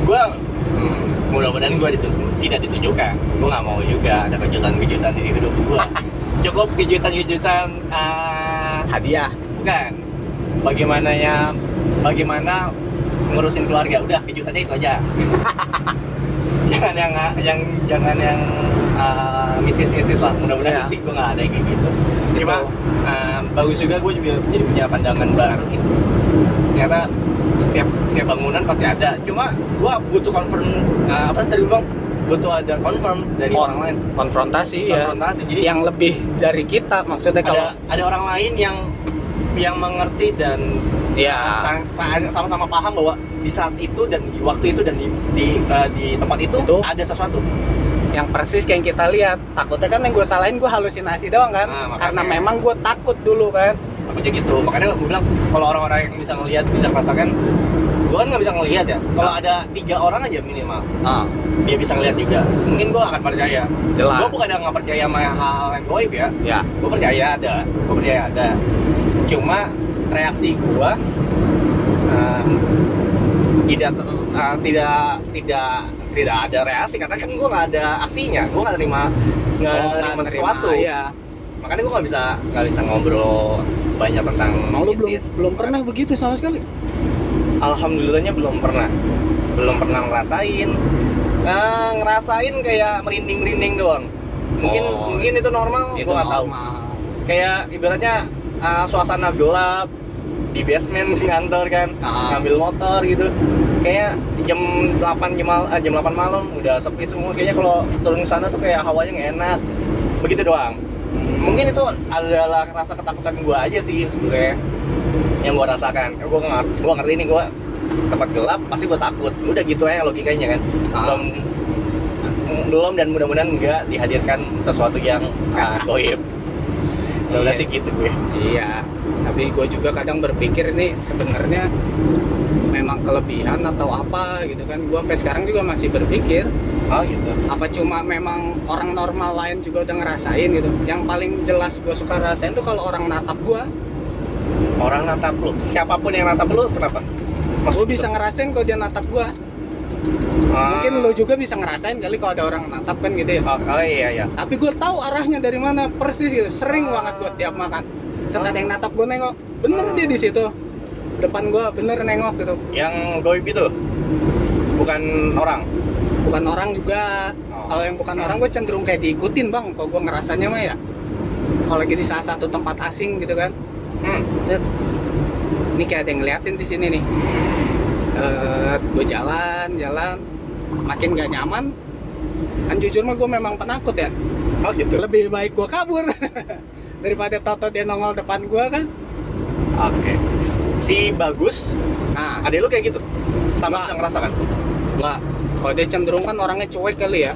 Gua hmm, mudah-mudahan gua ditu- tidak ditunjukkan. Gua nggak mau juga ada kejutan-kejutan di hidup gua. Cukup kejutan-kejutan ah, hadiah bukan. Bagaimana ya bagaimana ngurusin keluarga. Udah kejutannya itu aja. jangan yang yang jangan yang ah, mistis-mistis lah. Mudah-mudahan Iya. sih gua nggak ada yang kayak gitu. Cuma uh, bagus juga gue juga jadi punya pandangan baru nih. ternyata setiap setiap bangunan pasti ada cuma gue butuh confirm uh, apa tadi bilang butuh ada confirm dari Kon- orang lain konfrontasi ya konfrontasi jadi yang lebih dari kita maksudnya kalau ada ada orang lain yang yang mengerti dan ya. sa- sa- sama-sama paham bahwa di saat itu dan di waktu itu dan di di, uh, di tempat itu, Itu. ada sesuatu. Yang persis kayak yang kita lihat. Takutnya kan yang gue salahin gue halusinasi doang kan? Nah, makanya. karena memang gue takut dulu kan. Takutnya gitu. Makanya gue bilang kalau orang-orang yang bisa ngelihat bisa merasakan gue kan nggak bisa ngelihat ya. Kalau Ah. ada tiga orang aja minimal ah. dia bisa ngeliat juga. Mungkin gue akan percaya. Jelas. Gue bukan yang nggak percaya sama hal yang goib ya. Ya. Gue percaya ada. Gue percaya ada cuma reaksi gue tidak ter- uh, tidak tidak tidak ada reaksi. Karena kan gue nggak ada aksinya gue nggak terima nggak Oh, terima sesuatu. ya makanya gue nggak bisa nggak bisa ngobrol banyak tentang mau lu belum belum pernah begitu sama sekali? Alhamdulillahnya belum pernah. Belum pernah ngerasain. Eh, ngerasain kayak merinding merinding doang. Mungkin Oh, mungkin itu normal gue nggak tahu. kayak ibaratnya uh, suasana gelap di basement si kantor kan Ah. ngambil motor gitu. Kayak jam 8 jam, mal- eh, jam 8 malam udah sepi semua. Kayaknya kalau turun ke sana tuh kayak hawanya nggak enak. Begitu doang. Hmm. mungkin itu adalah rasa ketakutan gue aja sih sebenarnya yang gue rasakan. Gue ngerti gue ngerti nih gue tempat gelap pasti gue takut. Udah gitu aja logikanya kan. Ah. belum belum dan mudah-mudahan enggak dihadirkan sesuatu yang uh, goib Iya. sih gitu gue Iya, tapi gue juga kadang berpikir nih sebenarnya memang kelebihan atau apa gitu kan. Gue sampai sekarang juga masih berpikir oh gitu apa cuma memang orang normal lain juga udah ngerasain gitu. Yang paling jelas gue suka rasain tuh kalau orang natap gue, orang natap lu siapa pun yang natap lu kenapa gue bisa ngerasain kalau dia natap gue. Mungkin lo juga bisa ngerasain kali kalau ada orang natap kan gitu ya. oh, oh iya iya Tapi gue tahu arahnya dari mana persis gitu. Sering Ah. banget gue tiap makan. Terus ada yang natap gue nengok, bener dia di situ. Depan gue bener nengok gitu. yang goib itu bukan orang Bukan orang juga. Oh. Kalau yang bukan orang gue cenderung kayak diikutin bang. Kalau gue ngerasanya mah ya. Kalau lagi di salah satu tempat asing gitu kan. hmm. Ini kayak ada yang ngeliatin di sini nih. Gue jalan, jalan, makin gak nyaman. Kan jujur mah gue memang penakut ya. oh gitu Lebih baik gue kabur daripada Toto dia nongol depan gue kan. oke si bagus Nah, adek lu kayak gitu sama bisa ngerasakan nggak. Kalau dia cenderung kan orangnya cuek kali ya.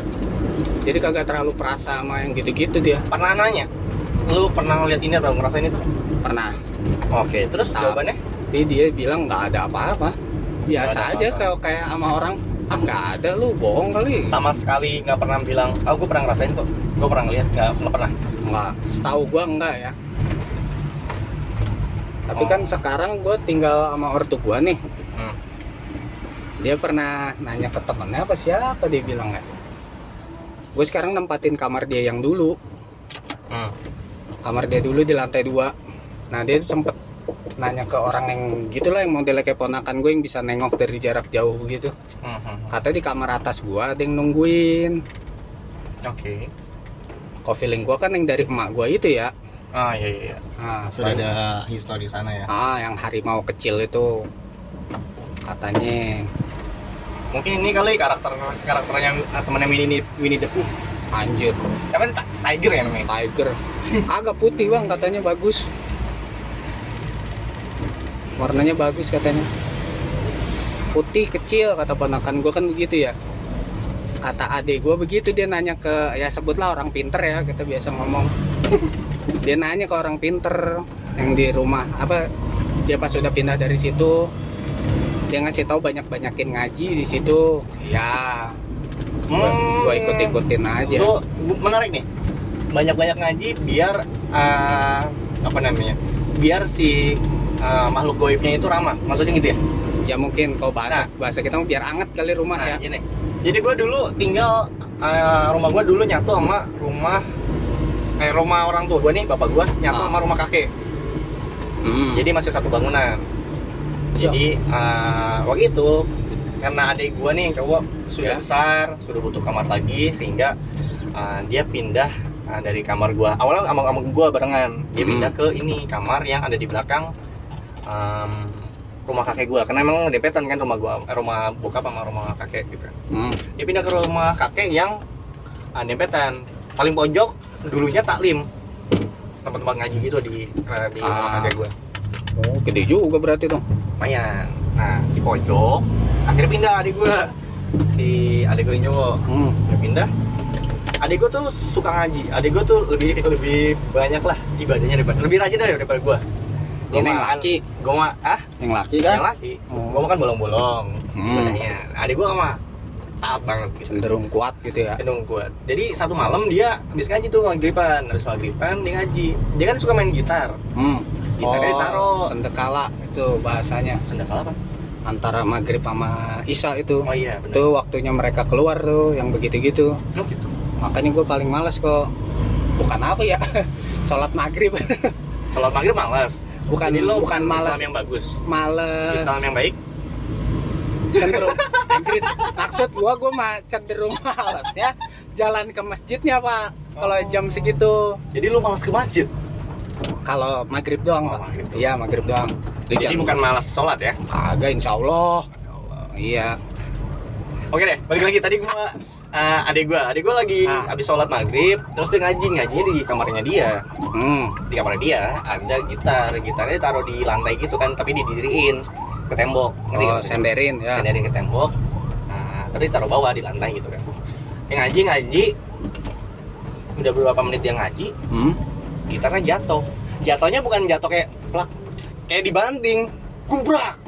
Jadi kagak terlalu perasa sama yang gitu-gitu dia. pernah nanya lu pernah ngeliat ini atau ngerasain itu Pernah. oke terus Tahu. jawabannya Tapi dia bilang nggak ada apa-apa. Biasa Nggak ada aja kalau kayak sama orang ah nggak ada lu bohong kali. sama sekali nggak pernah bilang oh gue pernah ngerasain kok gue pernah ngeliat nggak nggak pernah Nggak, setahu gua enggak ya. Tapi Oh. kan sekarang gua tinggal sama ortu gua nih. hmm. Dia pernah nanya ke temennya apa siapa dia bilang ya. Gue sekarang nempatin kamar dia yang dulu. Hmm. Kamar dia dulu di lantai dua. Nah dia sempet nanya ke orang yang gitulah yang modelnya kayak ponakan gue yang bisa nengok dari jarak jauh gitu. Hmm, hmm. Katanya di kamar atas gua ada yang nungguin. oke Kok feeling gua kan yang dari emak gua itu ya. ah iya iya iya. Nah, sudah ada histori sana ya Ah, yang harimau kecil itu katanya mungkin ini kali karakter karakternya ah, temannya Winnie Winnie the Pooh anjir siapa Tiger ya namanya tiger agak putih bang katanya bagus warnanya bagus katanya. Putih kecil kata ponakan gue kan begitu ya. Kata adik gue begitu dia nanya ke ya sebutlah orang pinter ya kita biasa ngomong. Dia nanya ke orang pinter yang di rumah apa dia pas sudah pindah dari situ dia ngasih tahu banyak banyakin ngaji di situ. Ya gua, gua ikut ikutin aja. Lu menarik nih. Banyak banyak ngaji biar ah, apa namanya biar si ah, makhluk goibnya itu ramah maksudnya gitu ya ya mungkin kalau bahasa Nah. bahasa kita biar anget kali rumah ya nah gini jadi gue dulu tinggal ah, rumah gue dulu nyatu sama rumah eh rumah orang tua gue nih bapak gue nyatu Ah. sama rumah kakek Hmm. jadi masih satu bangunan Ya. jadi ah, waktu itu karena adik gua nih cowok sudah Ya. besar sudah butuh kamar lagi sehingga ah, dia pindah ah, dari kamar gua awalnya sama sama gua barengan dia Hmm. pindah ke ini kamar yang ada di belakang am, rumah kakek gua. Karena emang dempetan kan rumah gua eh, rumah bokap sama rumah kakek gitu. Hmm. dia pindah ke rumah kakek yang ah, dempetan paling pojok dulunya taklim. Tempat-tempat ngaji gitu di eh, di rumah Ah. kakek gua. Oh gede juga berarti dong lumayan. Nah di pojok akhirnya pindah adik gua. Si adik gue cowok. Hmm. dia pindah. Adik gua tuh suka ngaji. Adik gua tuh lebih lebih banyak lah ibadahnya daripada lebih rajin dari daripada gua Gua ini yang laki gua mah ah yang laki yang kan laki. Oh. gua makan bolong-bolong Hmm. Nah, adik gua mah taat banget. Gitu cenderung kuat gitu ya? Cenderung kuat. Jadi satu malam dia habis ngaji tuh maghriban. Habis maghriban dia ngaji. Dia kan suka main gitar. Hmm. Gitarnya ditaruh. sendekala itu bahasanya. Sendal apa? Antara maghrib sama isya itu. Oh iya benar. Itu waktunya mereka keluar tuh yang begitu-gitu. Oh gitu. Makanya gue paling malas kok. Bukan apa ya? Sholat maghrib. Sholat maghrib malas. Bukan Jadi lo bukan malas Islam yang bagus. males Islam yang baik. cenderung anjrit maksud gua gua mah cenderung males ya jalan ke masjidnya pak kalau Oh. jam segitu Jadi lo malas ke masjid. kalau maghrib doang Oh, pak maghrib doang. iya maghrib doang Di Jadi jam- bukan malas sholat ya. kagak insya Allah iya Oke deh, balik lagi tadi gua eh, adik gua, adik gua lagi Ah. habis sholat maghrib, terus dia ngaji, ngajinya di kamarnya dia. hmm. Di kamarnya dia ada gitar, gitarnya taruh di lantai gitu kan, tapi didiriin ke tembok. Ngerti oh senderin ya Senderin ke tembok. Nah, tadi taruh bawah di lantai gitu kan. Yang ngaji ngaji, udah beberapa menit dia ngaji, hmm? gitarnya jatuh jatuhnya bukan jatuh kayak plak kayak dibanting kubrak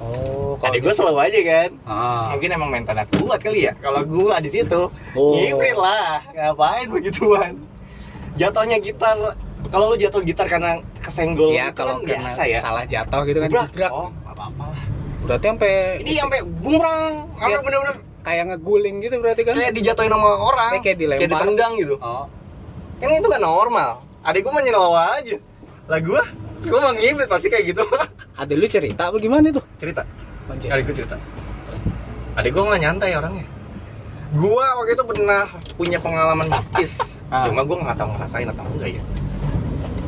oh kalau gue selalu aja kan? Ah. mungkin emang mentalnya kuat kali ya? Kalau gue di situ oh. ngibrit lah. Ngapain begituan? Jatuhnya gitar. Kalau lu jatuh gitar karena kesenggol ya kalau kan karena biasa ya? salah jatuh gitu kan gebrak. oh apa-apa lah. Berarti sampai ini sampai bumerang sampai Iya. bener-bener? kayak ngeguling gitu berarti kan? Kayak dijatuhin sama orang. Kayak- kayak dilempar. ditendang gitu. Oh. Kan itu kan normal. Adik gua mah nyelawa aja. Lah gua gua mah ngibet pasti kayak gitu. Ada lu cerita apa gimana tuh cerita. Adik gua cerita. Adik gua mah nyantai orangnya. Gua waktu itu pernah punya pengalaman mistis. Ah. cuma gua nggak tahu ngerasain atau enggak ya.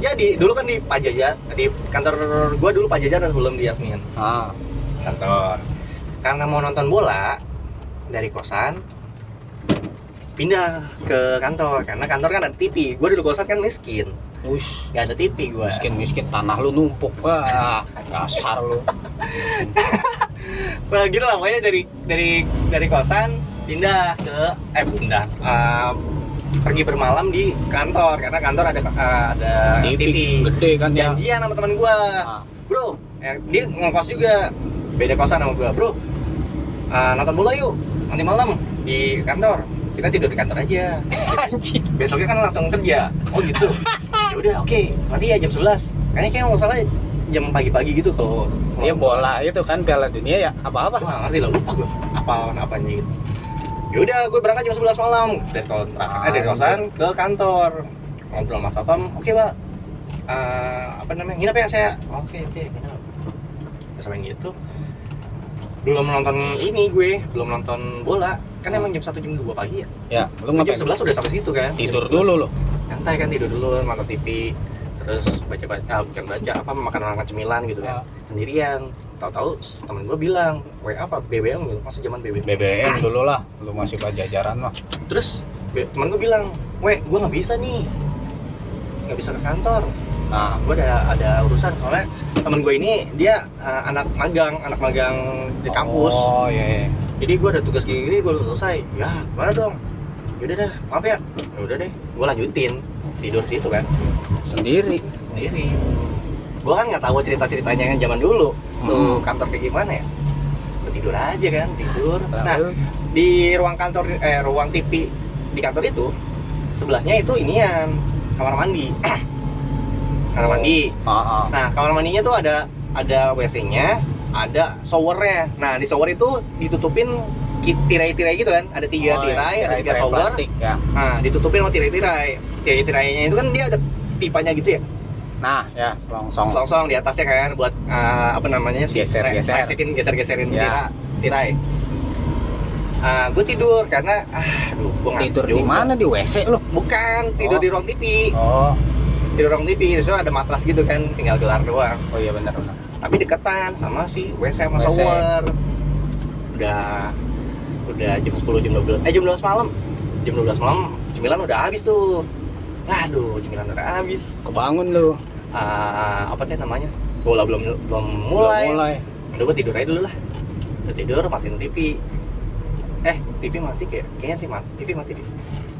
Jadi dulu kan di Pajajaran di kantor gua dulu Pajajaran sebelum di Yasmin. Ah. Kantor. Karena mau nonton bola dari kosan pindah ke kantor karena kantor kan ada TV gue dulu kosan kan miskin. Ush, nggak ada TV gue miskin miskin tanah lu numpuk. Wah dasar lu. Nah, gitu lah pokoknya dari dari dari kosan pindah ke eh pindah eh, pergi bermalam di kantor karena kantor ada eh, ada TV, TV, gede kan ya? Janjian sama teman gue Ah. bro ya, dia ngekos juga. Beda kosan sama gue bro eh, nonton bola yuk nanti malam di kantor kita tidur di kantor aja. Besoknya kan langsung kerja. Oh gitu. Ya udah oke. Nanti ya jam 11 kayaknya kayak nggak salah jam pagi-pagi gitu kalau Iya bola itu kan Piala Dunia ya apa-apa. Wah, ngerti lah lupa gue apa apanya gitu. Ya udah gue berangkat jam 11 malam. Dari kontrak eh, dari kosan ke kantor. Ngobrol sama satpam. Oke pak. Eh, apa namanya? Nginep ya saya? Oke oke nginep. Terus sampai gitu belum nonton ini gue belum nonton bola. Kan emang jam 1 jam 2 pagi ya? Ya, lu jam? 11 udah sampai situ kan? Tidur Jam 11. dulu lo. santai kan tidur dulu nonton TV terus baca baca ah, bukan baca apa makan makan cemilan gitu kan. Sendirian. Tahu-tahu temen gue bilang WA apa BBM gitu masa zaman BBM BBM dulu lah, lu masih pajajaran mah. terus temen gue bilang weh gue nggak bisa nih. Nggak bisa ke kantor Nah, gue ada ada urusan soalnya temen gue ini dia uh, anak magang anak magang di kampus. Oh, iya. iya. jadi gue ada tugas gini gini gue selesai. Ya gimana dong? Yaudah dah maaf ya. Ya udah deh gue lanjutin. Tidur situ kan? Sendiri. sendiri. Gue kan nggak tahu cerita ceritanya yang zaman dulu. Tuh Hmm. kantor kayak gimana ya? Gua tidur aja kan? Tidur. Nah di ruang kantor eh ruang TV di kantor itu sebelahnya itu inian kamar mandi kamar mandi ah, ah. nah kamar mandinya tuh ada ada WC-nya ada showernya nah di shower itu ditutupin tirai-tirai gitu kan ada tiga Oh, tirai iya, ada tiga tirai shower plastik ya. nah ditutupin sama tirai-tirai tirai-tirainya itu kan dia ada pipanya gitu ya Nah, ya, selongsong. selongsong di atasnya kan buat eh, apa namanya sih Geser, geser. geserin geser geserin Ya. tirai Ah, gue tidur karena ah, aduh, gue Tidur di mana di WC lu? Bukan, tidur Oh. di ruang TV. Oh, Tidur ruang TV, so ada matras gitu kan, tinggal gelar doang. oh iya benar benar. Tapi deketan sama si WC sama WC. shower. Udah udah jam 10 jam 12 eh jam 12 malam. Jam 12 malam cemilan udah habis tuh. Aduh, cemilan udah habis. Kebangun lu. Ah, apa sih namanya? Bola belum belum mulai. Belum mulai. Udah gue tidur aja dulu lah. Udah tidur, matiin TV. Eh, TV mati kayak kayaknya sih mati. TV mati deh.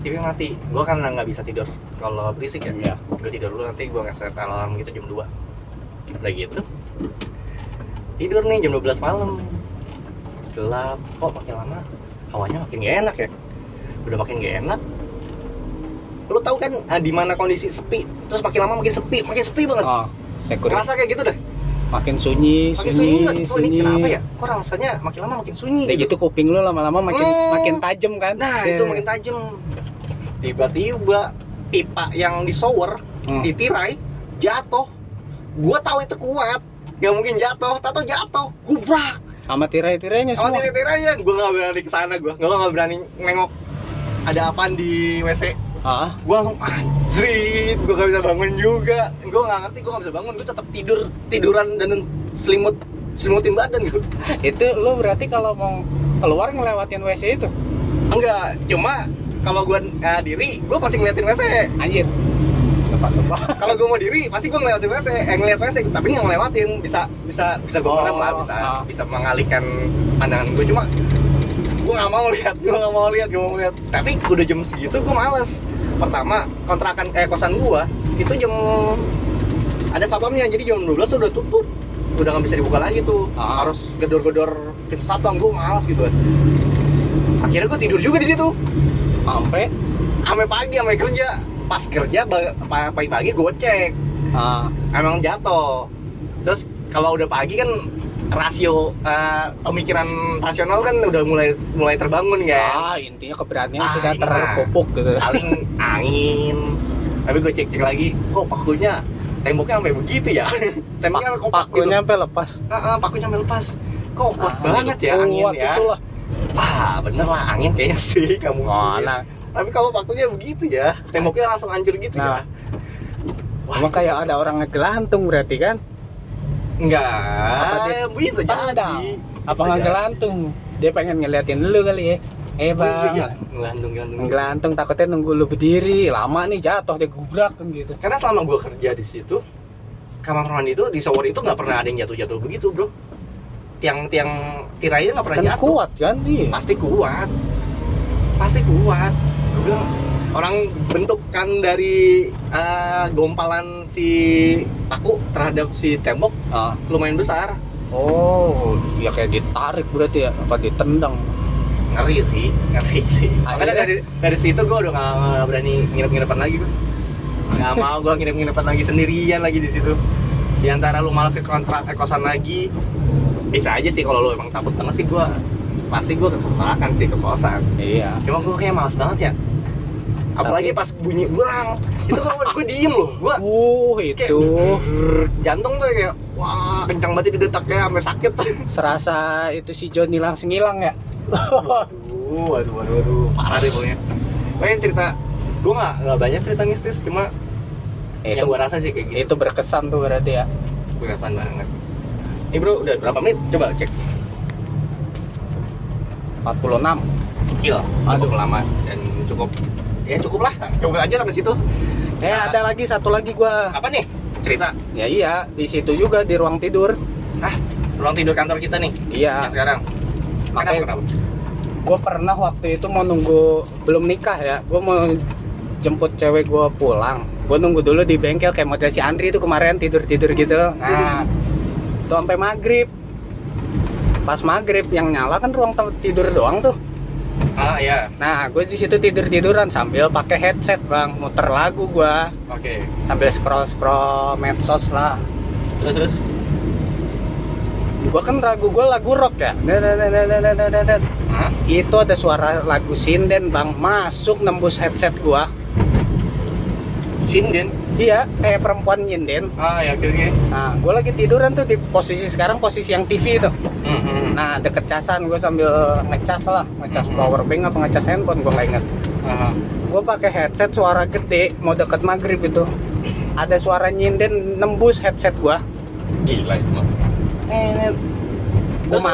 TV mati. Gue kan nggak bisa tidur kalau berisik ya. Iya. Gue tidur dulu nanti gue nge-set alarm gitu jam 2. Udah gitu. Tidur nih jam 12 malam. Gelap. Kok makin lama hawanya makin gak enak ya. Udah makin gak enak. Lu tahu kan ah, di mana kondisi sepi, terus makin lama makin sepi, makin sepi banget. Oh. Ngerasa kayak gitu deh. Makin sunyi, Makin sunyi sunyi, nggak? Kok ini kenapa ya? Kok rasanya makin lama makin sunyi? Kayak gitu kuping lu lama-lama makin Hmm. makin tajam kan? Nah, Eh. itu makin tajam. Tiba-tiba pipa yang di shower Hmm. ditirai jatuh. Gua tahu itu kuat. Gak mungkin jatuh, tato jatuh. Gubrak. sama tirai-tirainya Sama semua. tirai-tiraian. Gua nggak berani ke sana gua. Gua nggak berani nengok ada apaan di WC. Ah, Gua langsung anjrit, gua gak bisa bangun juga. Gua nggak ngerti, gua nggak bisa bangun. Gua tetap tidur, tiduran dan selimut selimutin badan gitu. itu lu berarti kalau mau keluar ngelewatin WC itu. Enggak, cuma kalau gua eh, diri, gua pasti ngeliatin WC. Anjir. Kalau gue mau diri pasti gue ngelewatin WC eh ngeliat WC tapi nggak ngelewatin bisa bisa bisa gue Oh, lah bisa ah. bisa mengalihkan pandangan gue cuma gue nggak mau lihat gue nggak mau lihat gue mau lihat. Tapi udah jam segitu gue males. Pertama kontrakan eh kosan gue itu jam ada satpamnya jadi jam 12 tuh udah tutup. Udah nggak bisa dibuka lagi tuh. Ah. harus gedor-gedor pintu satpam gue males gitu kan. Akhirnya gue tidur juga di situ. Sampai? Sampai pagi sampai kerja. Pas kerja pagi-pagi gue cek. Ah, emang jatuh. Terus kalau udah pagi kan rasio eh, pemikiran rasional kan udah mulai mulai terbangun kan Ah, intinya keberanian Ah, sudah terpupuk gitu. paling angin tapi gue cek cek lagi kok pakunya temboknya sampai begitu ya temboknya sampai kopak Pakunya gitu. sampai lepas. Ah, ah, pakunya sampai lepas kok kuat Ah, banget ya angin ya itulah. ah bener lah angin kayaknya sih kamu Mana? tapi kalau pakunya begitu ya temboknya langsung hancur gitu Nah. ya Emang kayak ada orang ngegelantung berarti kan? Enggak dia- bisa Ada. jadi Apa Bisa ngegelantung? Dia pengen ngeliatin lu kali ya. Eh. Oh, iya, bang, ngelantung ngelantung ngegelantung takutnya nunggu lu berdiri lama nih jatuh dia gubrak kan gitu. karena selama gue kerja di situ kamar mandi itu di shower itu nggak pernah ada yang jatuh-jatuh begitu bro tiang-tiang tirainya nggak pernah Kan jatuh kuat kan dia. pasti kuat pasti kuat gue bilang orang bentukan dari eh, gompalan si paku terhadap si tembok Ah. lumayan besar Oh, ya kayak ditarik berarti ya, apa ditendang? ngeri sih ngeri sih Akhirnya? dari dari situ gue udah nggak berani nginep-nginepan lagi gue nggak mau gue nginep-nginepan lagi sendirian lagi di situ di antara lu malas ke kontrak eh, kosan lagi bisa aja sih kalau lu emang takut banget sih gue pasti gue kekontrakan sih ke kosan Iya. cuma gue kayak malas banget ya apalagi Tapi- pas bunyi berang itu kan gue diem loh. Gue Uh, kayak itu. brrr, jantung tuh kayak wah kencang banget didetaknya sampai sakit. Serasa itu si Johnny langsung hilang ya. waduh waduh waduh waduh. Parah deh pokoknya. Pokoknya cerita gue nggak nggak banyak cerita mistis cuma itu yang gue rasa sih kayak gitu. itu berkesan tuh berarti ya. berkesan banget. Ini bro udah berapa menit? Coba cek. 46. gila Aduh. cukup lama dan cukup ya cukup lah cukup aja sampai situ Eh Nah. ada lagi satu lagi gua. apa nih cerita Ya iya, di situ juga di ruang tidur. ah ruang tidur kantor kita nih Iya. yang sekarang Makanya kenapa gue pernah waktu itu mau nunggu belum nikah ya. Gue mau jemput cewek gue pulang. Gue nunggu dulu di bengkel kayak model si Andri itu kemarin tidur tidur gitu. Nah, tuh sampai maghrib. Pas maghrib yang nyala kan ruang tidur doang tuh. Ah ya. Nah, gue di situ tidur tiduran sambil pakai headset bang, muter lagu gue. Oke. Okay. Sambil scroll scroll medsos lah. Terus terus. Gue kan ragu gue lagu rock ya. Hah? Itu ada suara lagu sinden bang masuk nembus headset gue. Sinden? Iya, kayak perempuan nyinden. ah ya oke Nah, gue lagi tiduran tuh di posisi sekarang posisi yang TV itu. Hmm, hmm. Nah, deket casan gue sambil ngecas lah, ngecas Mhm. power bank apa ngecas handphone gue nggak inget. Ah, Gue pakai headset suara gede, mau deket maghrib itu. Ada suara nyinden nembus headset gua. gila itu mah Eh, gue ma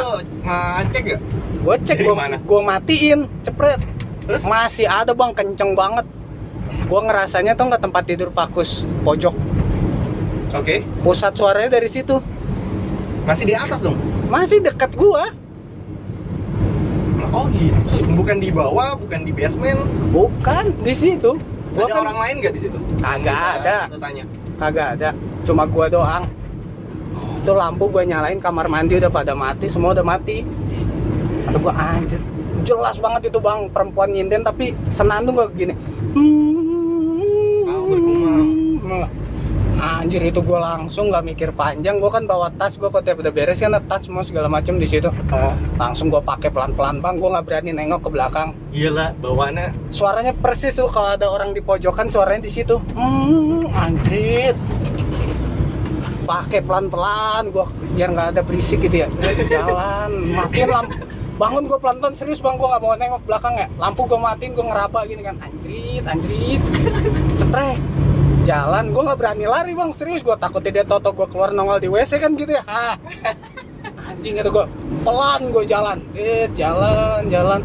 ngecek ya gue cek gue gue matiin, cepret. terus Masih ada bang, kenceng banget. Gue ngerasanya tuh nggak tempat tidur pakus pojok. oke Pusat suaranya dari situ. masih di atas dong Masih dekat gua. oh gitu bukan di bawah bukan di basement Bukan di situ. Gua ada kan orang lain nggak di situ Kagak ada. tanya kagak ada. Cuma gua doang. Itu lampu gua nyalain kamar mandi udah pada mati, semua udah mati. Atau gua anjir. Jelas banget itu bang perempuan nyinden tapi senandung gua gini. Oh, Anjir itu gua langsung nggak mikir panjang. Gua kan bawa tas, gua kok udah beres kan tas semua segala macem di situ. Ah, Langsung gua pakai pelan-pelan bang. Gua nggak berani nengok ke belakang. iyalah bawaannya. Suaranya persis tuh kalau ada orang di pojokan suaranya di situ. Hmm, anjrit pakai pelan pelan gua biar nggak ada berisik gitu ya. Jalan. Matiin lampu. Bangun gua pelan pelan serius bang. Gua nggak mau nengok belakang ya. Lampu gua matiin gua ngeraba gini kan. Anjrit anjrit. Cetrek jalan gua nggak berani lari bang. Serius gua takutnya dia toto gua keluar nongol di wc kan gitu ya. Hah. anjing itu gua pelan gua jalan. Eh jalan jalan.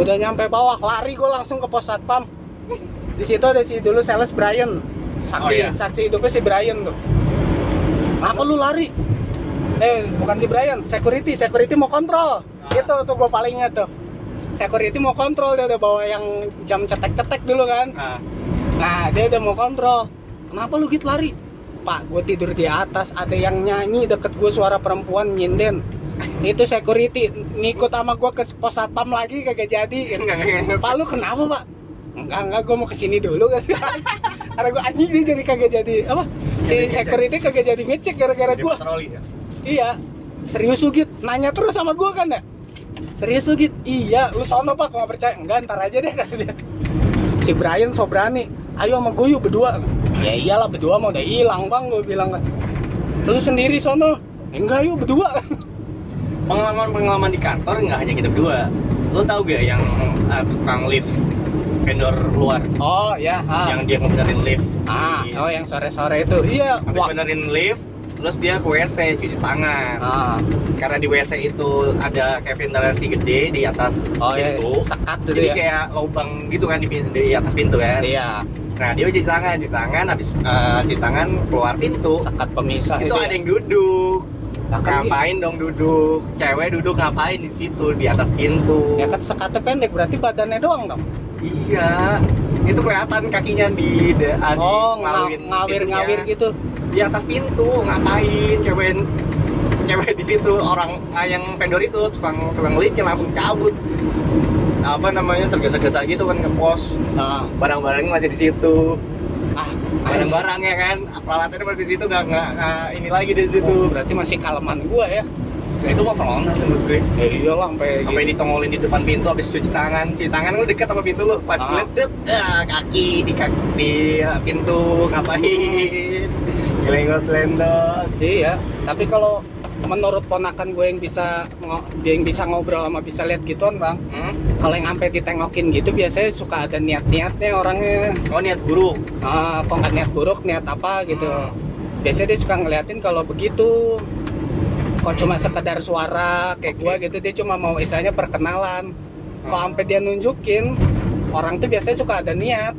Udah nyampe bawah lari gue langsung ke pos satpam. Di situ ada si dulu sales Brian. Saksi Oh, iya. saksi hidupnya si Brian tuh. Apa lu lari? Eh bukan si Brian security. Security mau kontrol. Ah. itu tuh gue palingnya tuh. Security mau kontrol dia udah bawa yang jam cetek-cetek dulu kan. Ah, nah dia udah mau kontrol. Kenapa lu gitu lari? Pak gue tidur di atas. Ada yang nyanyi deket gue suara perempuan nyinden. Itu security ngikut sama gue ke pos satpam lagi kagak jadi. Pak lu kenapa pak? Enggak enggak gue mau ke sini dulu. Kan karena gue anjing dia jadi kagak jadi apa? Si Jadi ngecek. security kagak jadi ngecek gara-gara gue ya? Iya. Serius lu git? Nanya terus sama gue kan ya serius lu git? Iya. Lu sono pak nggak percaya. Enggak ntar aja deh kata dia. Si Brian so berani ayo sama gue yuk berdua. Ya iyalah berdua mau udah hilang bang gue bilang. Kan lu sendiri sono. Enggak yuk berdua. Pengalaman-pengalaman di kantor nggak hanya kita berdua. Lo tau gak yang uh, tukang lift vendor luar? Oh ya ah. yang dia ngebenerin lift ah Di- oh yang sore-sore itu. Iya habis benerin lift terus dia ke WC cuci tangan. Ah. karena di WC itu ada kayak ventilasi gede di atas oh ya pintu. Sekat dulu jadi ya kayak lubang gitu kan di, di atas pintu kan. Iya. Nah dia cuci tangan cuci tangan habis uh, cuci tangan keluar pintu. Sekat pemisah itu ya. ada yang duduk. Kan ngapain dong duduk? Cewek duduk ngapain di situ di atas pintu? Ya kan sekatnya pendek berarti badannya doang dong. iya itu kelihatan kakinya di, di, ah, Oh, ngawin ngawir pintunya. ngawir gitu. di atas pintu ngapain? Cewek cewek di situ orang ah, yang vendor itu tukang tukang liftnya langsung cabut. Apa namanya tergesa-gesa gitu kan ke pos Nah, barang-barangnya masih di situ. Ah, barang-barangnya kan peralatannya masih di situ nggak nggak ini lagi di situ. Oh, berarti masih kaleman gua ya. Nah, itu mah Valona menurut gue. Ya iyalah sampai sampai gitu. ditongolin di depan pintu habis cuci tangan. Cuci tangan lu dekat sama pintu lu. Pas Ah. ngeliat set ah, kaki di kaki di uh, pintu. Ngapain? Ngelenggot lendot Iya, tapi kalau menurut ponakan gue yang bisa dia yang bisa ngobrol sama bisa lihat gituan bang hmm? kalau yang sampai ditengokin gitu biasanya suka ada niat-niatnya orangnya. Oh niat buruk? Ah kok nggak niat buruk niat apa gitu. Hmm. biasanya dia suka ngeliatin kalau begitu kok cuma sekedar suara kayak gua Oke. gitu dia cuma mau istilahnya perkenalan. Kok Hmm. sampai dia nunjukin orang tuh biasanya suka ada niat.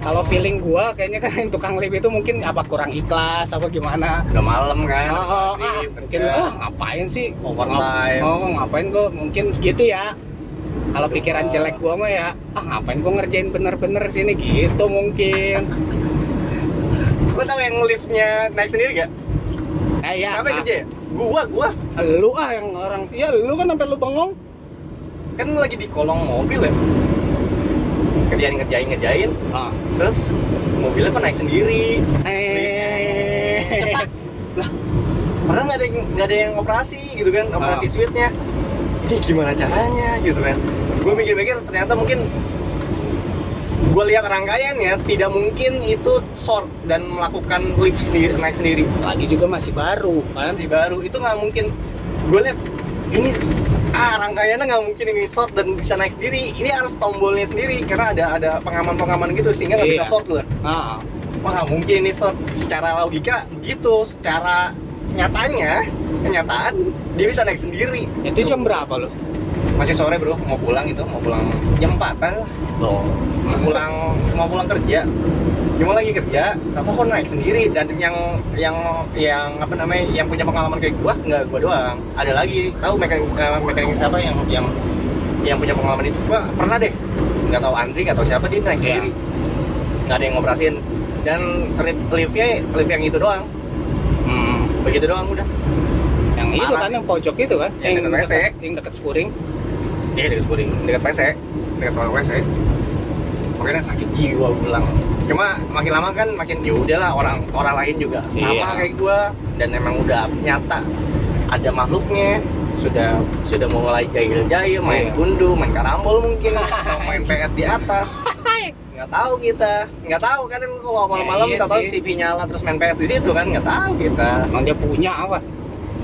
Kalau feeling gua kayaknya kan yang tukang lift itu mungkin apa kurang ikhlas apa gimana? Udah malam kan Oh, oh, ah, mungkin ah ngapain sih? Overtime. oh ngapain gua? Mungkin gitu ya. Kalau pikiran jelek gua mah ya ah ngapain gua ngerjain bener-bener sini? Gitu mungkin. Lu tau yang liftnya naik sendiri gak? eh ya siapa yang ah, kerja ya? Gua gua. Lu ah yang orang ya lu kan sampai lu bengong. Kan lagi di kolong mobil ya. Kerjain ngerjain ngerjain. Ah. terus mobilnya kok naik sendiri. Eh. Cetak lah padahal nggak ada yang nggak ada yang operasi gitu kan? Operasi Ah. switchnya. Ini gimana caranya gitu kan? Gue mikir-mikir ternyata mungkin gue lihat rangkaiannya tidak mungkin itu short dan melakukan lift sendiri naik sendiri. Lagi juga masih baru kan? Masih baru itu nggak mungkin. Gue lihat ini ah rangkaiannya nggak mungkin ini short dan bisa naik sendiri. Ini harus tombolnya sendiri karena ada ada pengaman-pengaman gitu sehingga nggak bisa Iya. short lah ah wah nggak mungkin ini short. Secara logika begitu. Secara nyatanya kenyataan dia bisa naik sendiri. Itu jam berapa lo masih sore bro. Mau pulang itu mau pulang jam 4 lah. Loh mau pulang mau pulang kerja. Cuma lagi kerja tapi kok naik sendiri. Dan yang yang yang apa namanya yang punya pengalaman kayak gua nggak gua doang. Ada lagi. Tahu mekanik eh, mekanik siapa yang yang yang punya pengalaman itu? Gua pernah deh. Nggak tahu Andri nggak tahu siapa dia naik Iya. sendiri. Nggak ada yang ngoperasin. Dan lift liftnya lift yang itu doang. Hmm. begitu doang udah itu kan yang pojok itu kan Yang dekat WC. dekat- yang dekat skuring dia dekat spuring. Dekat WC dekat ruang WC makanya sakit jiwa bilang. Cuma makin lama kan makin ya udahlah orang orang lain juga sama Iya. kayak gua. Dan emang udah nyata ada makhluknya. Sudah sudah mau mulai jahil-jahil main Iya. gundu main karambol mungkin atau main PS di atas. Nggak tahu kita. Nggak tahu kan kalau malam-malam iya kita tahu. TV nyala terus main PS di situ kan nggak tahu kita. Emang dia punya apa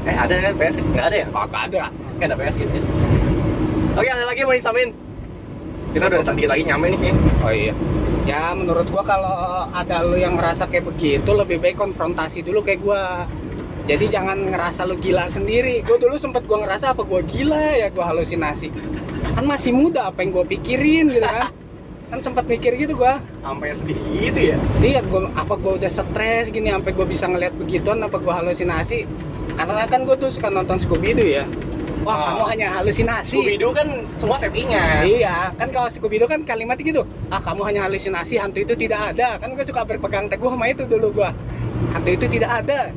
eh ada kan PS nggak ada ya? Kagak ada. Nggak ada PS gitu ya. oke ada lagi mau disamin kita udah sedikit lagi nyampe nih kayaknya. oh iya. Ya menurut gua kalau ada lu yang ngerasa kayak begitu lebih baik konfrontasi dulu kayak gua. Jadi jangan ngerasa lu gila sendiri. Gua dulu sempet gua ngerasa apa gua gila ya gua halusinasi. Kan masih muda apa yang gua pikirin gitu kan? Kan sempat mikir gitu gua. Sampai sedih gitu ya? Iya gua apa gua udah stres gini sampai gua bisa ngeliat begituan apa gua halusinasi karena kan gua tuh suka nonton Scooby Doo ya wah Ah. kamu hanya halusinasi Scooby Doo kan semua settingan Iya, kan kalau Scooby Doo kan kalimatnya gitu. Ah, kamu hanya halusinasi, hantu itu tidak ada. Kan gue suka berpegang teguh sama itu dulu gua. Hantu itu tidak ada.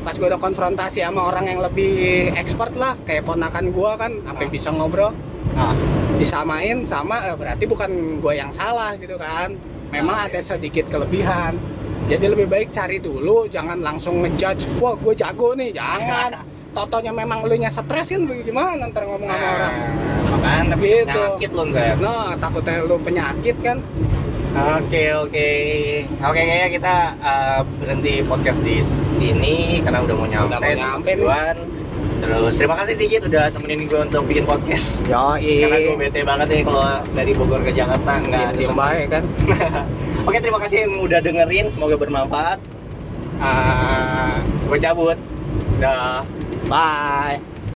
Pas gue udah konfrontasi sama orang yang lebih expert lah, kayak ponakan gua kan, sampai Ah. bisa ngobrol. nah disamain sama eh, berarti bukan gue yang salah gitu kan memang ada sedikit kelebihan jadi lebih baik cari dulu jangan langsung ngejudge wah gue jago nih. Jangan. Totonya memang lu nya stres kan gimana ntar ngomong sama Nah, orang? makanya tapi Gitu. penyakit lo ntar nah takutnya lu penyakit kan Oke oke oke kayaknya kita uh, berhenti podcast di sini karena udah mau nyampe, Udah mau nyampe tujuan. Terus terima kasih Sigit udah temenin gue untuk bikin podcast. yo Karena gue bete banget nih kalau dari Bogor ke Jakarta nggak ada diem tempat. baik kan Oke terima kasih yang udah dengerin semoga bermanfaat. Uh, gue cabut. Dah. bye